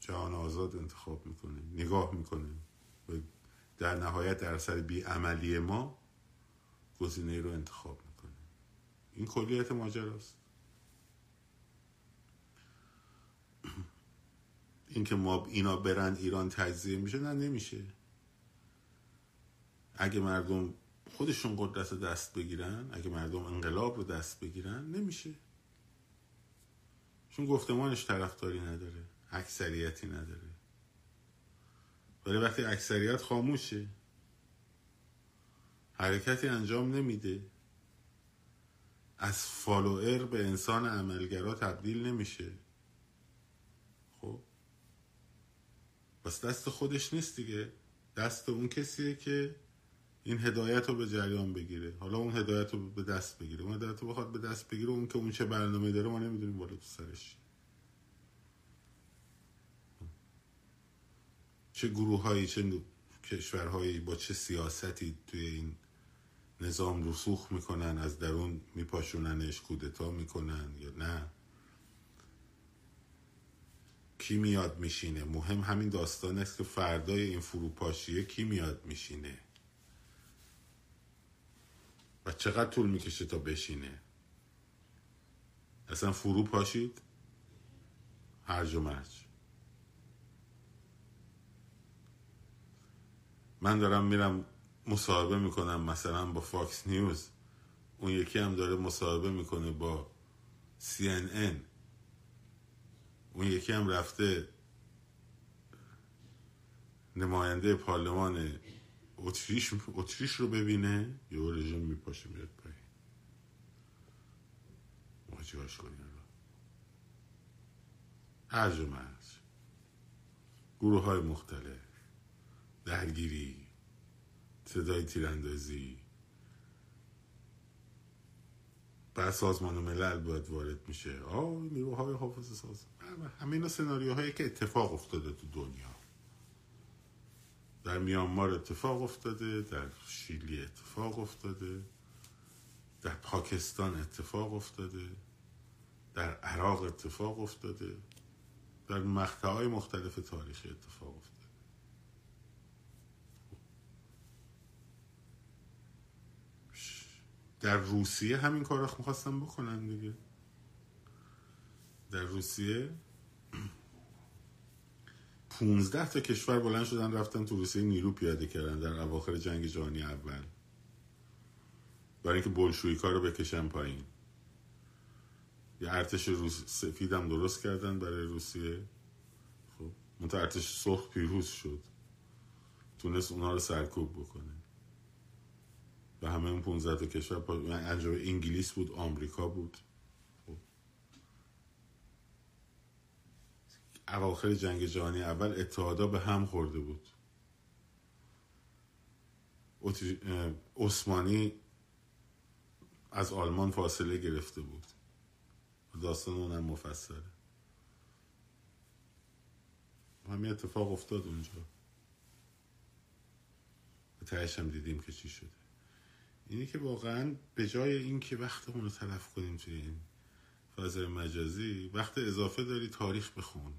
جهان آزاد انتخاب می‌کنه نگاه می‌کنه. و در نهایت در اثر بیعملی ما گزینه رو انتخاب می‌کنه. این کلیت ماجراست. اینکه ما اینا برن ایران تجزیه میشه نه نمیشه. اگه مردم خودشون قدرت دست بگیرن اگه مردم انقلاب رو دست بگیرن نمیشه. چون گفتمانش طرفداری نداره اکثریتی نداره. ولی وقتی اکثریت خاموشه حرکتی انجام نمیده. از فالوئر به انسان عملگرا تبدیل نمیشه خب بس دست خودش نیست دیگه. دست اون کسیه که این هدایت رو به جریان بگیره. حالا اون هدایت رو به دست بگیره. اون هدایت رو بخواد به دست بگیره اون که اون چه برنامه داره ما نمی‌دونیم بالا تو سرش چه گروه هایی چه کشورهایی با چه سیاستی توی این نظام رسوخ می‌کنن از درون میپاشوننش کودتا می‌کنن یا نه؟ کی میاد میشینه؟ مهم همین داستان است که فردای این فروپاشیه کی میاد میشینه؟ و چقدر طول می‌کشه تا بشینه؟ اصلا فرو پاشید هرج و مرج. من دارم میرم مصاحبه می‌کنم مثلا با فاکس نیوز. اون یکی هم داره مصاحبه می‌کنه با ان. اون یکی هم رفته. نماینده پارلمان اتریش, اتریش رو ببینه یه رژیم میپاشه میاد پایین. ما چیکارش کنیم؟ هرج و مرج گروه های مختلف. درگیری. صدای تیراندازی. بعد سازمان ملل باید وارد میشه. آه نیروهای حافظ ساز همه اینا سناریوهایی که اتفاق افتاده تو دنیا. در میانمار اتفاق افتاده در شیلی اتفاق افتاده در پاکستان اتفاق افتاده در عراق اتفاق افتاده در مقطع مختلف تاریخی اتفاق افتاده. در روسیه همین کار رو می‌خواستم بکنن دیگه. در روسیه 15 تا کشور بلند شدن رفتن تو روسیه نیرو پیاده کردن در اواخر جنگ جهانی اول. برای اینکه بلشویکا رو بکشن پایین. یه ارتش روس سفید هم درست کردن برای روسیه. خب منتها ارتش سرخ پیروز شد. تونست اونها رو سرکوب بکنه. و همه اون 15 تا کشور انجام انگلیس بود آمریکا بود. اواخر جنگ جهانی اول اتحادا به هم خورده بود. عثمانی از آلمان فاصله گرفته بود. داستان اونم مفصله. همین اتفاق افتاد اونجا. و تهش هم دیدیم که چی شده. اینی که واقعا به جای اینکه وقتمون رو تلف کنیم توی این فضای مجازی وقت اضافه داری تاریخ بخون.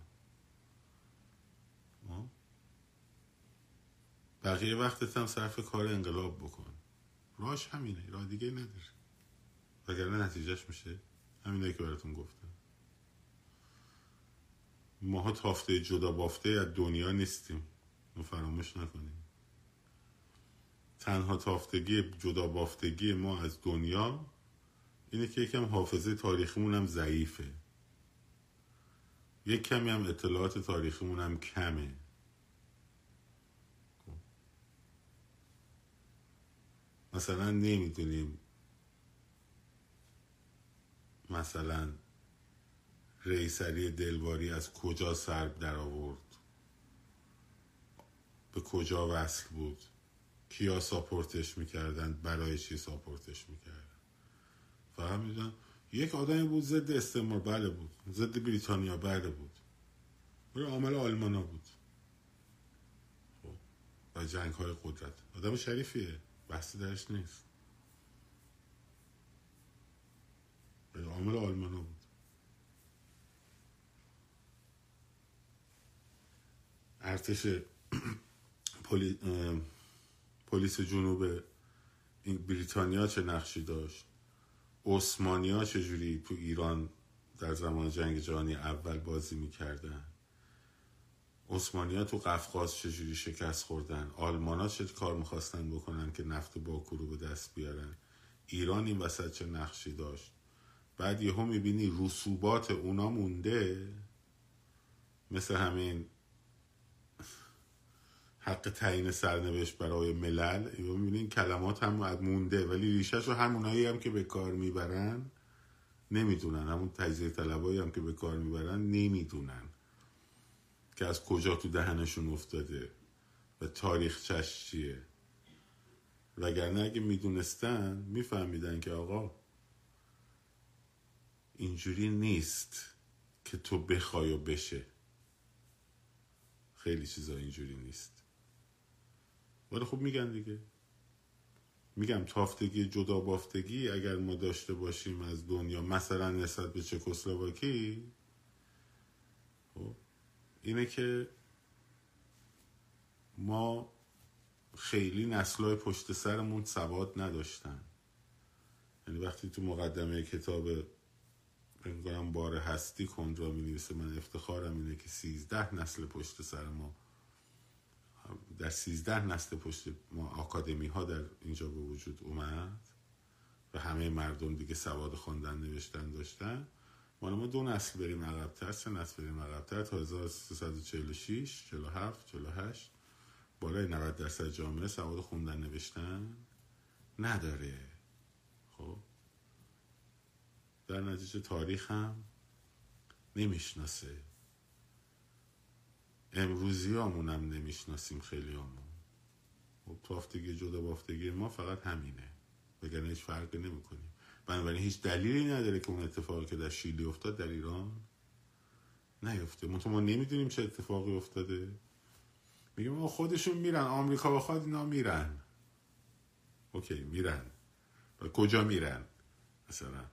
بقیه وقتت هم صرف کار انقلاب بکن. راش همینه راه دیگه نداره. وگرنه نتیجهش میشه همینه که براتون گفتم. ماها تافته جدا بافته از دنیا نیستیم. فراموش نکنیم. تنها تافتگی جدا بافتگی ما از دنیا اینه که یکم حافظه تاریخیمون هم ضعیفه. یک کمی هم اطلاعات تاریخیمون هم کمه. مثلا نمی‌دونیم مثلا ریسری دلواری از کجا سرب در آورد به کجا وصل بود؟ کیا ساپورتش می‌کردن برای چی ساپورتش می‌کردن. فهم می‌دونم یک آدمی بود ضد استعمار بله بود. ضد بریتانیا بله بود. برای عامل آلمانا بود. خب. و جنگ های قدرت. آدم شریفیه. بحثی درش نیست. عامل آلمانا بود. ارتش پلیس جنوب بریتانیا چه نقشی داشت؟ عثمانی چجوری تو ایران در زمان جنگ جهانی اول بازی می‌کردن؟ عثمانی تو قفقاز چجوری شکست خوردن؟ آلمان ها چه کار می‌خواستن بکنن که نفت باکو رو به دست بیارن؟ ایران این وسط چه نقشی داشت؟ بعد یهو می‌بینی رسوبات اونا مونده. مثل همین حق تعیین سرنوشت برای ملل. می‌بینین کلمات هم مونده ولی ریشش رو همونایی هم که به کار می‌برن نمی‌دونن. همون تجزیه طلبایی هم که به کار می‌برن نمی‌دونن که از کجا تو دهنشون افتاده و تاریخ چش چیه. وگرنه اگه می‌دونستن میفهمیدن که آقا اینجوری نیست که تو بخوای و بشه. خیلی چیزا اینجوری نیست. ولی خب میگن دیگه. میگم تافتگی جدا بافتگی اگر ما داشته باشیم از دنیا مثلا نسبت به چکسلواکی خب اینه که ما خیلی نسلای پشت سرمون سواد نداشتن. یعنی وقتی تو مقدمه کتاب بار هستی کنجا می نویسه من افتخارم اینه که سیزده نسل پشت سر ما در سیزده نسل پشت ما آکادمی ها در اینجا به وجود اومد و همه مردم دیگه سواد خواندن نوشتن داشتن. ما ما دو نسل بریم عقبتر سه نسل بریم عقبتر تا 1346 47 48 بالای 90 درصد جامعه سواد خوندن نوشتن نداره. خب؟ در نتیجه تاریخ هم نمی‌شناسه. امروزی هم نمی‌شناسیم خیلی همون خب تافتگی جدا بافتگی ما فقط همینه. بگن هیچ فرقی نمی کنیم بنابراین هیچ دلیلی نداره که اون اتفاقی که در شیلی افتاد در ایران نیفته. منطقه ما نمی‌دونیم چه اتفاقی افتاده. میگیم ما خودشون میرن. آمریکا بخواد اینا میرن. اوکی میرن. و کجا میرن؟ مثلا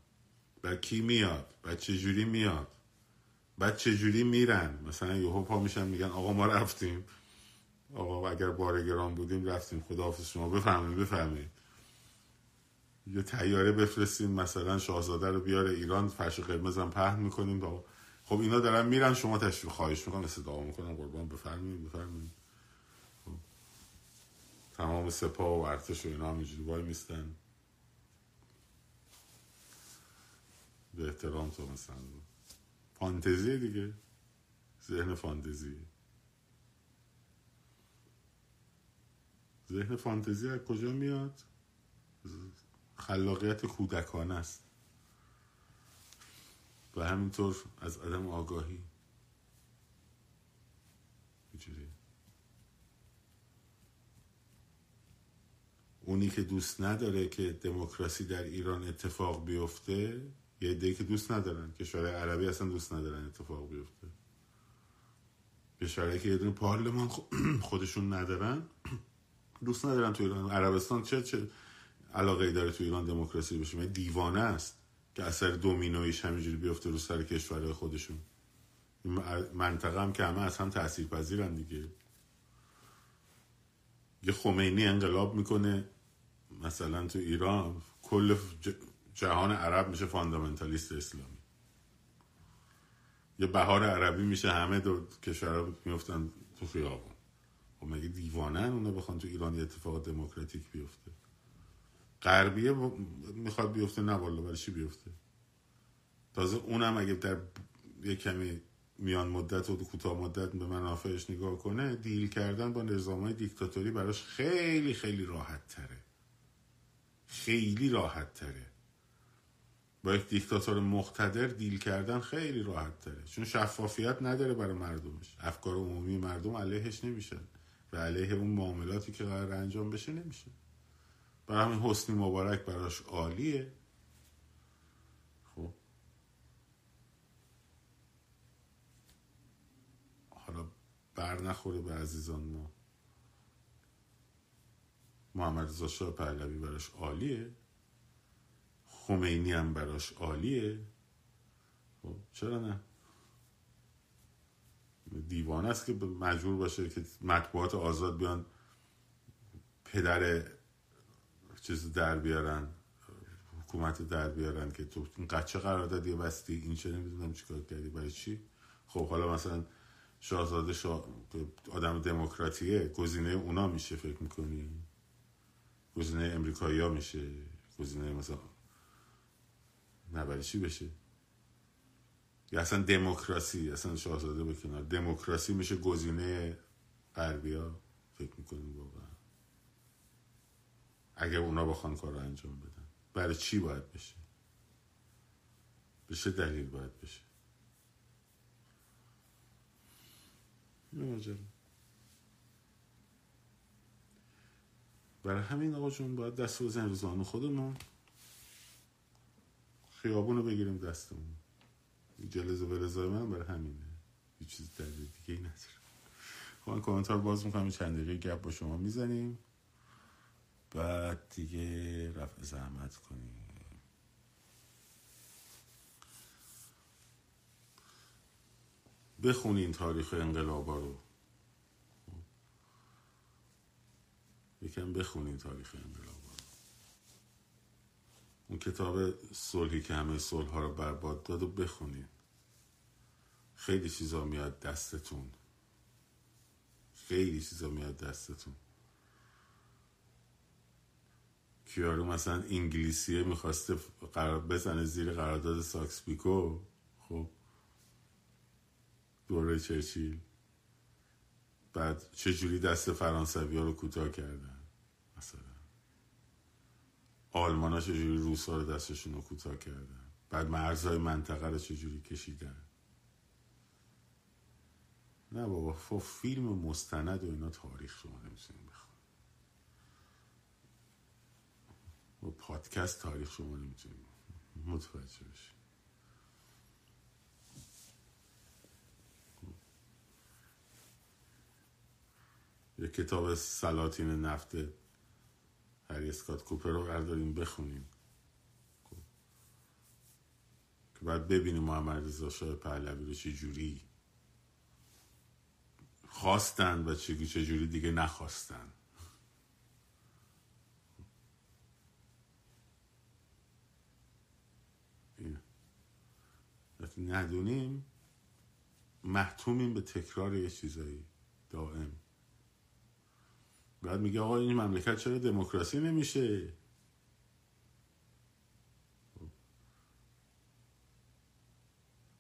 و کی میاد؟ و چجوری میاد؟ بعد چجوری میرن؟ مثلا یهو پا میشن میگن آقا ما رفتیم. آقا اگر بارگران بودیم رفتیم. خداحافظ شما. بفهمید بفهمید یه تیاره بفرستیم. مثلا شاهزاده رو بیاره ایران. فرش قرمز هم پهن می‌کنیم. با... خب اینا دارن میرن. شما تشویق خواهش می‌کنم. صدا می‌کنم. قربان. بفرمایید بفرمایید. خب. تمام سپاه و ارتش و اینا همینجوری وای میستن. به احترام تو مثلا. فانتزی دیگه. ذهن فانتزی. ذهن فانتزی از کجا میاد؟ خلاقیت کودکانه است. و همینطور از عدم آگاهی. اینجوری. اونی که دوست نداره که دموکراسی در ایران اتفاق بیفته یه ایده که دوست ندارن. کشورهای عربی اصلا دوست ندارن اتفاق بیفته. کشورهایی که یه دونه پارلمان خودشون ندارن دوست ندارن تو ایران. عربستان چه چه علاقه داره تو ایران دموکراسی بشه؟ دیوانه است که اثر دومینویش همینجوری بیفته رو سر کشورهای خودشون. منطقه هم که همه از هم تاثیر پذیرن دیگه. یه خمینی انقلاب می‌کنه مثلا تو ایران. کل جهان عرب میشه فاندامنتالیست اسلامی. یه بهار عربی میشه همه دو کشورها میفتن تو خیابون خب مگه دیوانن اونا بخوان تو ایران یه اتفاق دموکراتیک بیفته؟ غربیه می‌خواد بیفته نه والا برای چی بیفته؟ تازه اونم اگه در یه کمی میان مدت و کوتاه مدت به منافعش نگاه کنه دیل کردن با نظام دیکتاتوری براش خیلی خیلی راحت تره. خیلی راحت تره. با یک دیکتاتور مقتدر دیل کردن خیلی راحت تره چون شفافیت نداره برای مردمش. افکار عمومی مردم علیهش نمیشن. و علیه اون معاملاتی که قرار انجام بشه نمیشه. برای همین حسنی مبارک براش عالیه. خب. حالا بر نخوره به عزیزان ما. محمد رضا شاه پهلوی براش عالیه. خمینی هم براش عالیه. خب چرا نه؟ دیوانه است که مجبور باشه که مطبوعات آزاد بیان پدر چیز در بیارن حکومت در بیارن که تو این قچه قرار دادی بستی؟ این چه نمی‌دونم چیکار کردی؟ برای چی؟ خب حالا مثلا شاهزاده شا... آدم دموکراتیه گزینه اونا میشه فکر می‌کنی؟ گزینه امریکایی میشه گزینه مثلا نه چی بشه. یا اصلا دموکراسی اصلا شاهزاده به کنار. دموکراسی میشه گزینه غربیا فکر می‌کنیم واقعا. اگر اونا بخوان کار رو انجام بدن. برای چی باید بشه؟ به چه دلیل باید بشه؟ برای همین آقا جون باید دست بزن روزانه خودمون خیابون رو بگیریم دستمون. جلزه به رضای من برای همینه. یه چیز دلیل دیگه ای نداره. خب من کامنتار باز می‌کنم. چند دقیقه گپ با شما می‌زنیم. بعد دیگه رفع زحمت کنیم. بخونین تاریخ انقلابا رو. یکم بخونین تاریخ انقلابا رو اون کتاب صلحی که همه صلح ها رو برباد داد و بخونین خیلی چیزا میاد دستتون. خیلی چیزا میاد دستتون. کیارو مثلا انگلیسیه می‌خواسته قرار بزنه زیر قرارداد ساکس بیکو خب. دوره چرچیل. بعد چجوری دست فرانسوی ها رو کوتاه کردن؟ آلمان ها چجوری روس ها رو دستشون رو کوتاه کردن؟ بعد مرزهای منطقه رو چجوری کشیدن؟ نه بابا فیلم مستند و اینا تاریخ شما نمی‌تونیم با پادکست تاریخ شما نمی‌تونیم متوجه بشیم یه کتاب سلاطین نفت هری اسکات کوپر رو برداریم بخونیم. خب. که بعد ببینیم محمد رضا شاه پهلوی رو چه جوری خواستن و چه جوری دیگه نخواستن. وقتی ندونیم. محتومیم به تکرار یه چیزایی. دائم. بعد میگه آقا این مملکت چرا دموکراسی نمیشه.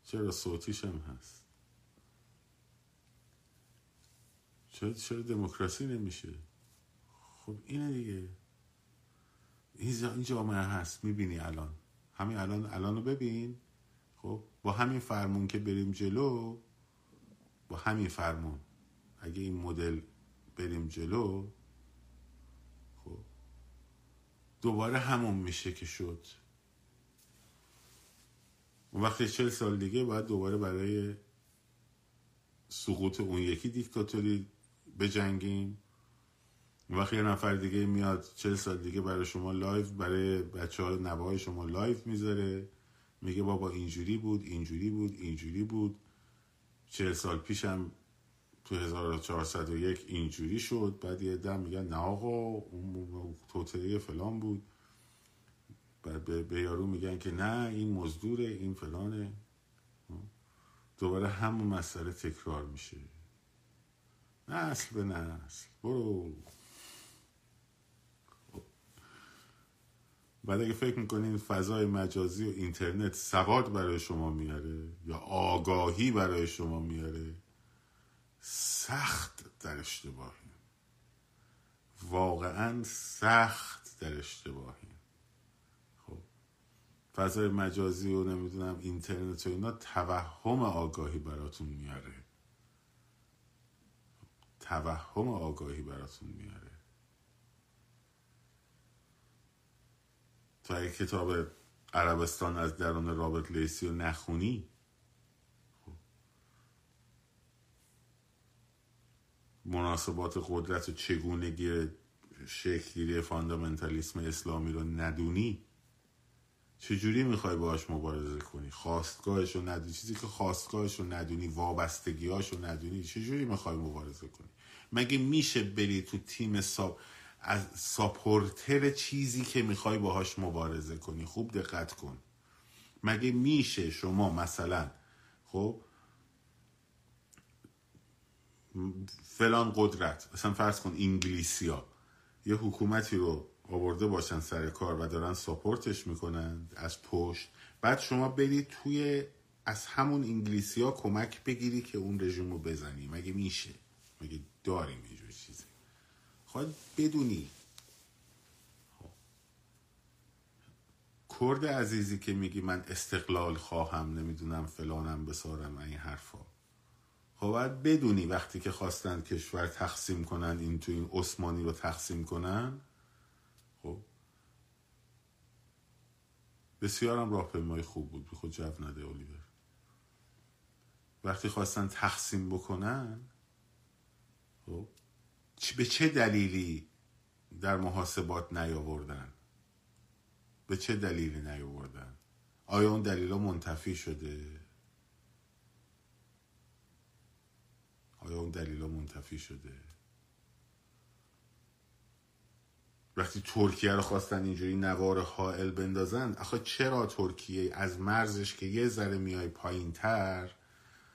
چرا صوتیش هم هست؟ چرا چرا دموکراسی نمیشه؟ خب اینه دیگه. این جامعه هست می‌بینی الان. همین الان الان رو ببین. خب با همین فرمون که بریم جلو با همین فرمون. اگه این مدل بریم جلو خب دوباره همون میشه که شد. اون وقتی چل سال دیگه باید دوباره برای سقوط اون یکی دیکتاتوری بجنگیم. وقتی یه نفر دیگه میاد چل سال دیگه برای شما live برای بچه های نوه شما live می‌ذاره. میگه بابا اینجوری بود اینجوری بود اینجوری بود. چهل سال پیشم تو 1401 اینجوری شد. بعد یه دم میگن نه آقا اون توطعه فلان بود. بعد به یارو میگن که نه این مزدوره این فلانه. دوباره همون مسئله تکرار میشه. نسل به نسل برو. بعد اگه فکر می‌کنین فضای مجازی و اینترنت سواد برای شما میاره یا آگاهی برای شما میاره سخت در اشتباهی واقعا سخت در اشتباهی خب فضای مجازی و نمی‌دونم اینترنت و اینا توهم آگاهی براتون میاره. توهم آگاهی براتون میاره. تا کتاب عربستان از درون رابط لیسی رو نخونی مناسبات قدرت و چگونگی شکلگیری فاندامنتالیسم اسلامی رو ندونی چجوری می‌خوای باهاش مبارزه کنی؟ خواستگاهش رو ندونی. چیزی که خواستگاهش رو ندونی وابستگیهاش رو ندونی چجوری می‌خوای مبارزه کنی؟ مگه میشه بری تو تیم ساب از ساپورتر چیزی که می‌خوای باهاش مبارزه کنی؟ خوب دقت کن. مگه میشه شما مثلا خب فلان قدرت. مثلا فرض کن انگلیسیا. یه حکومتی رو آورده باشن سر کار و دارن ساپورتش می‌کنن از پشت. بعد شما برید توی از همون انگلیسیا کمک بگیری که اون رژیم رو بزنی. مگه میشه؟ مگه داریم اینجور چیزی؟ خواهد بدونی. خب. کرد عزیزی که میگی من استقلال خواهم نمی‌دونم فلانم بسارم این حرفا. خب باید بدونی وقتی که خواستن کشور تقسیم کنن این تو این عثمانی رو تقسیم کنن خب بسیارم راهپیمای خوب بود. بی خود جو نده اولیور. وقتی خواستن تقسیم بکنن خب به چه دلیلی در محاسبات نیاوردن؟ به چه دلیلی نیاوردن؟ آیا اون دلیل منتفی شده؟ آیا اون دلیل منتفی شده؟ وقتی ترکیه رو خواستن اینجوری نوار حائل بندازن آخه چرا ترکیه از مرزش که یه ذره میای پایین تر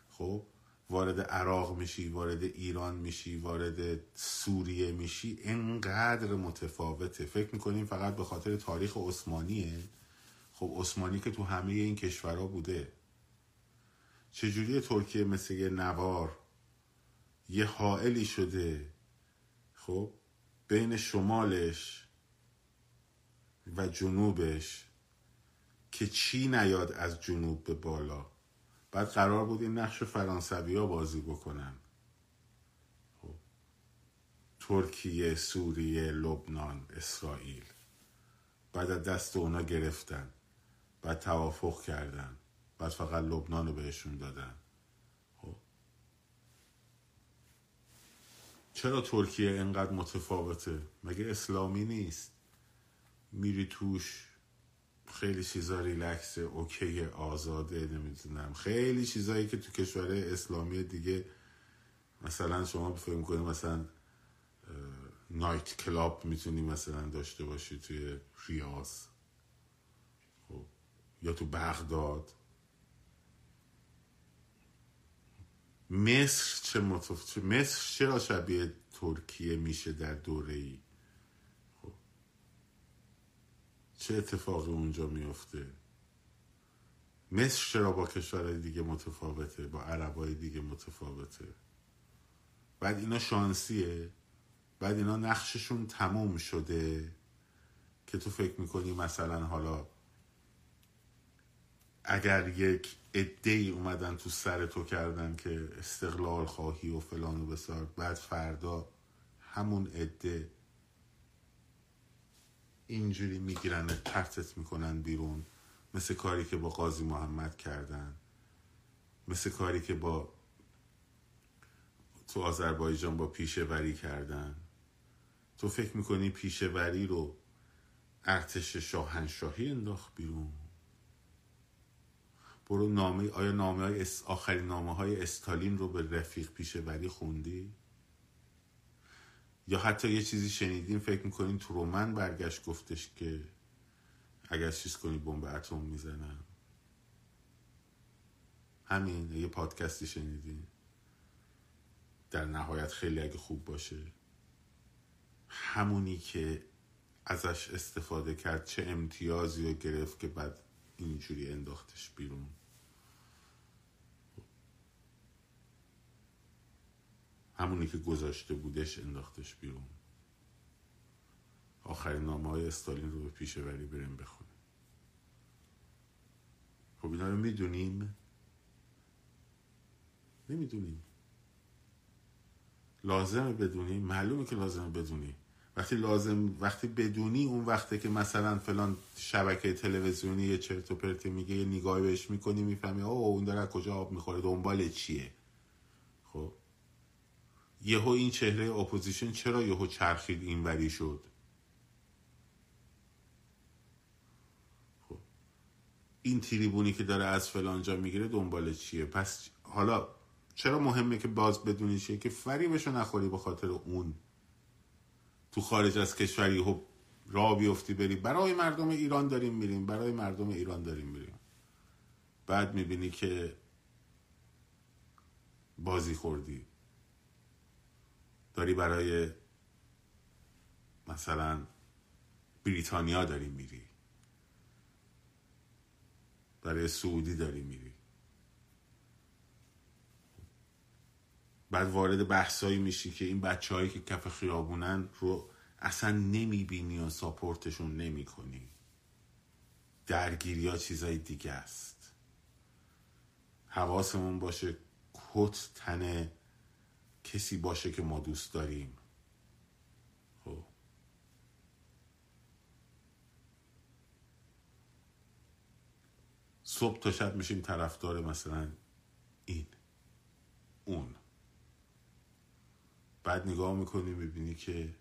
خب وارد عراق میشی وارد ایران میشی وارد سوریه میشی انقدر متفاوته. فکر می‌کنیم فقط به خاطر تاریخ عثمانیه. خب عثمانی که تو همه این کشورها بوده. چجوری ترکیه مثل یه نوار یه حائلی شده. خب بین شمالش و جنوبش که چی نیاد از جنوب به بالا؟ بعد قرار بود این نقش فرانسوی ها بازی بکنن. خب. ترکیه، سوریه، لبنان، اسرائیل. بعد از دست اونا گرفتن. بعد توافق کردن. بعد فقط لبنان رو بهشون دادن. چرا ترکیه انقدر متفاوته؟ مگه اسلامی نیست؟ میری توش خیلی چیزا relax okay آزاده نمی‌دونم. خیلی چیزایی که تو کشور اسلامی دیگه مثلا شما فکر کنید مثلا night club می‌تونی مثلا داشته باشی توی ریاض خب یا تو بغداد. مصر چه متف... مصر چرا شبیه ترکیه میشه در دوره ای چه اتفاقی اونجا میفته؟ مصر چرا با کشورهای دیگه متفاوته؟ با عربای دیگه متفاوته؟ بعد اینا شانسیه. بعد اینا نقششون تموم شده که تو فکر می‌کنی مثلا حالا اگر یک عده ای اومدن تو سر تو کردن که استقلال خواهی و فلان و بسار بعد فردا همون عده اینجوری می‌گیرن پرتت می‌کنن بیرون. مثل کاری که با قاضی محمد کردن. مثل کاری که با تو آذربایجان با پیشوری کردن. تو فکر می‌کنی پیشوری رو ارتش شاهنشاهی انداخت بیرون؟ برو نامه آیا نامه های آخرین نامه های استالین رو به رفیق پیشوری خوندی؟ یا حتی یه چیزی شنیدین فکر می‌کنین تو رومن برگشت گفتش که اگر چیز کنی بمب اتم می‌زنم. همین یه پادکستی شنیدین. در نهایت خیلی اگه خوب باشه. همونی که ازش استفاده کرد چه امتیازی رو گرفت که بعد اینجوری انداختش بیرون. همونی که گذاشته بودش انداختش بیرون. آخرین نامه های استالین رو به پیشوری بریم بخونیم. خب اینا رو می‌دونیم؟ نمی‌دونیم. لازمه بدونیم معلومه که لازمه بدونی. وقتی لازم وقتی بدونی اون وقته که مثلا فلان شبکه تلویزیونی یه چرت و پرتی میگه یه نگاهی بهش می‌کنی می‌فهمی اوه اون داره کجا آب می‌خوره دنبال چیه؟ خب؟ یهو این چهره اپوزیشن چرا یهو چرخید اینوری شد؟ خب این تریبونی که داره از فلانجا می‌گیره دنبال چیه؟ پس حالا چرا مهمه که باز بدونی چیه که فریبشو نخوری به خاطر اون؟ تو خارج از کشوری خب راه بیفتی بری. برای مردم ایران داریم میریم برای مردم ایران داریم میریم. بعد می‌بینی که بازی خوردی. داری برای مثلا بریتانیا داری میری. برای سعودی داری میری. بعد وارد بحثایی میشی که این بچه هایی که کف خیابونن رو اصلا نمی‌بینی و ساپورتشون نمی کنی درگیری ها چیزای دیگه است. حواسمون باشه کت تنه کسی باشه که ما دوست داریم. خب. صبح تا شب میشیم طرفدار مثلا این اون. بعد نگاه می‌کنی می‌بینی که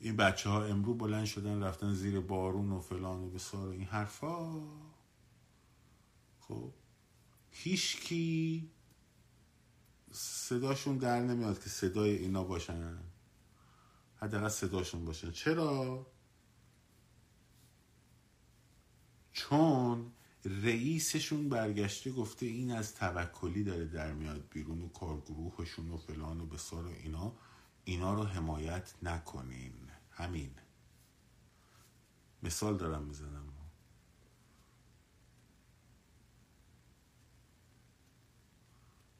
این بچه ها امرو بلند شدن رفتن زیر بارون و فلان و بسار این حرفا. خب. هیچکی صداشون در نمیاد که صدای اینا باشن. حداقل صداشون باشن. چرا؟ چون رئیسشون برگشته گفته این از توکلی داره در میاد بیرون و کارگروهشون و فلان و بسار و اینا. اینا رو حمایت نکنین. همین. مثال دارم می‌زنم.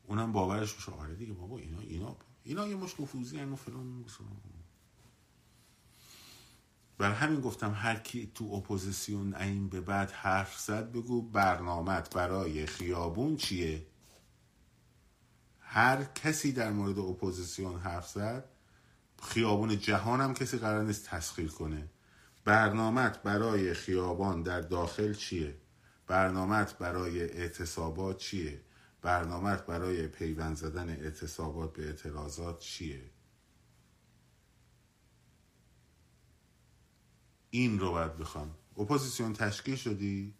اونم باورش میشه آره دیگه بابا اینا اینا اینا یه مش نفوذی و فلان. بر همین گفتم هر کی تو اپوزیسیون این به بعد حرف زد بگو برنامت برای خیابون چیه؟ هر کسی در مورد اپوزیسیون حرف زد خیابون جهان هم کسی قرار نیست تسخیر کنه. برنامت برای خیابان در داخل چیه؟ برنامت برای اعتصابات چیه؟ برنامت برای پیوند زدن اعتصابات به اعتراضات چیه؟ این رو باید بخوام. اپوزیسیون تشکیل شدی؟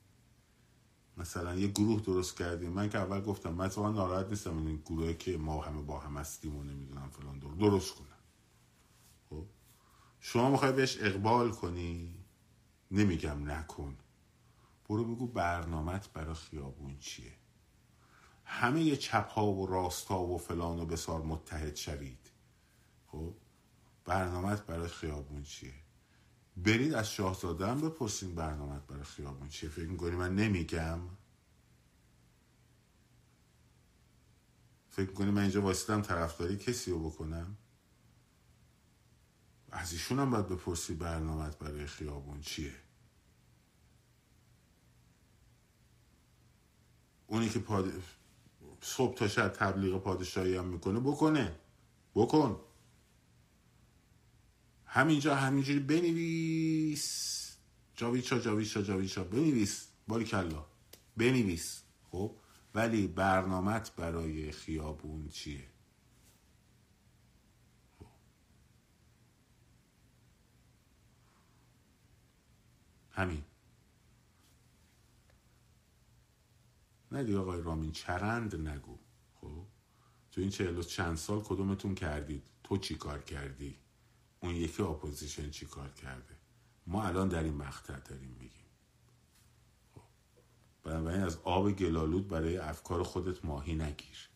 مثلا یه گروه درست کردیم. من که اول گفتم من تو ناراحت نیستم. این گروهی که ما همه با هم هستیم و نمی‌دونم فلان دور. درست کنم. خب؟ شما می‌خوای بهش اقبال کنی؟ نمیگم نکن. برو بگو برنامت برای خیابون چیه؟ همه چپ ها و راست ها و فلان و بسار متحد شوید. خب برنامت برای خیابون چیه؟ برید از شاهزاده هم بپرسین برنامت برای خیابون چیه. فکر می‌کنی من نمیگم؟ فکر می‌کنی من اینجا واسیدم طرفداری کسی رو بکنم؟ از ایشون هم باید بپرسی برنامت برای خیابون چیه. اونی که پاد... صبح تا شب تبلیغ پادشاهی هم می‌کنه بکنه. بکن. همینجا همینجوری بنویس. جاویچا جاویچا جاویچا بنویس. باریکلا بنویس. خب؟ ولی برنامت برای خیابون چیه؟ خب. همین. نه دیگه آقای رامین چرند نگو. خب؟ تو این چهل چند سال کدومتون کردید؟ تو چی کار کردی؟ اون یکی opposition چی کار کرده؟ ما الان در این مقطع داریم میگیم. خب. بنابراین از آب گل‌آلود برای افکار خودت ماهی نگیر.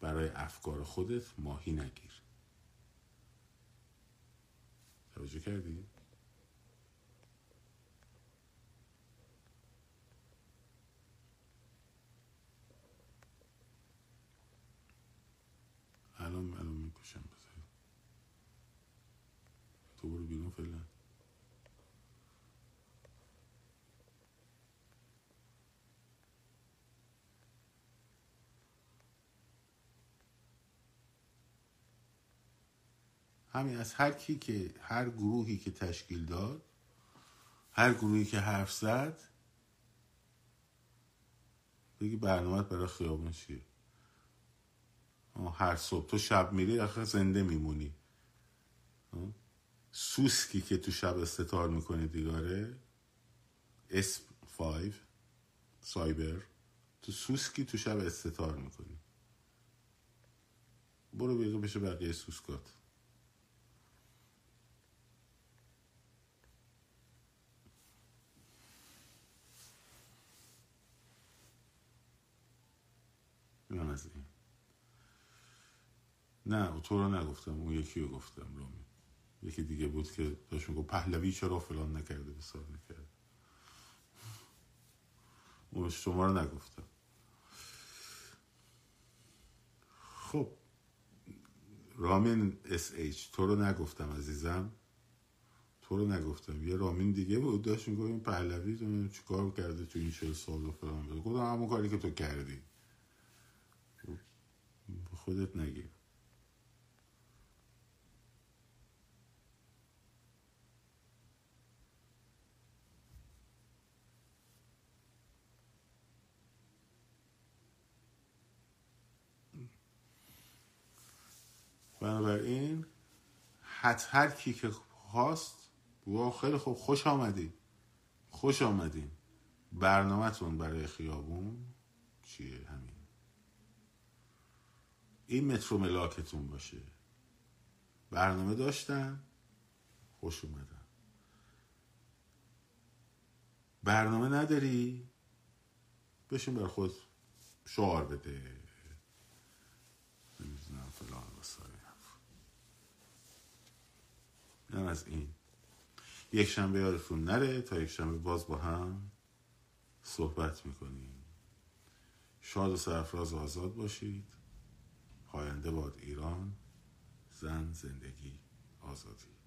برای افکار خودت ماهی نگیر. توجه کردی؟ الان الان می‌کشم بذاری تو برو بیرون فعلا. همین از هر کی که هر گروهی که تشکیل داد هر گروهی که حرف زد بگی برنامه برای خیابون چیه؟ هر صبح تو شب میری آخه زنده میمونی. سوسکی که تو شب استتار می‌کنی دیگاره. اسم فایو سایبر. تو سوسکی تو شب استتار می‌کنی. برو بیگه بشه بقیه سوسکات. این از نه تو رو نگفتم اون یکی رو گفتم رامی. یکی دیگه بود که داشت میگو پهلوی چرا فلان نکرده بسار نکرده اون شما رو نگفتم. خب رامین اس ایچ تو رو نگفتم عزیزم. تو رو نگفتم. یه رامین دیگه بود داشت میگو این پهلوی تو چیکار کرده تو این چه سال و فلان. گفتم همون کاری که تو کردی. خودت نگیر بنابراین حت هر کی که خواست بوا خیلی خوب. خوش آمدین. خوش آمدین. برنامهتون برای خیابون چیه همین؟ این مترو ملاکتون باشه. برنامه داشتن خوش اومدن. برنامه نداری؟ بشین بر خود شعار بده نمی‌دونم فلان وسایل اینم از این. یک شنبه یادتون نره تا یک شنبه باز با هم صحبت می‌کنیم. شاد و سرفراز آزاد باشید. پاینده باد ایران زن زندگی آزادی.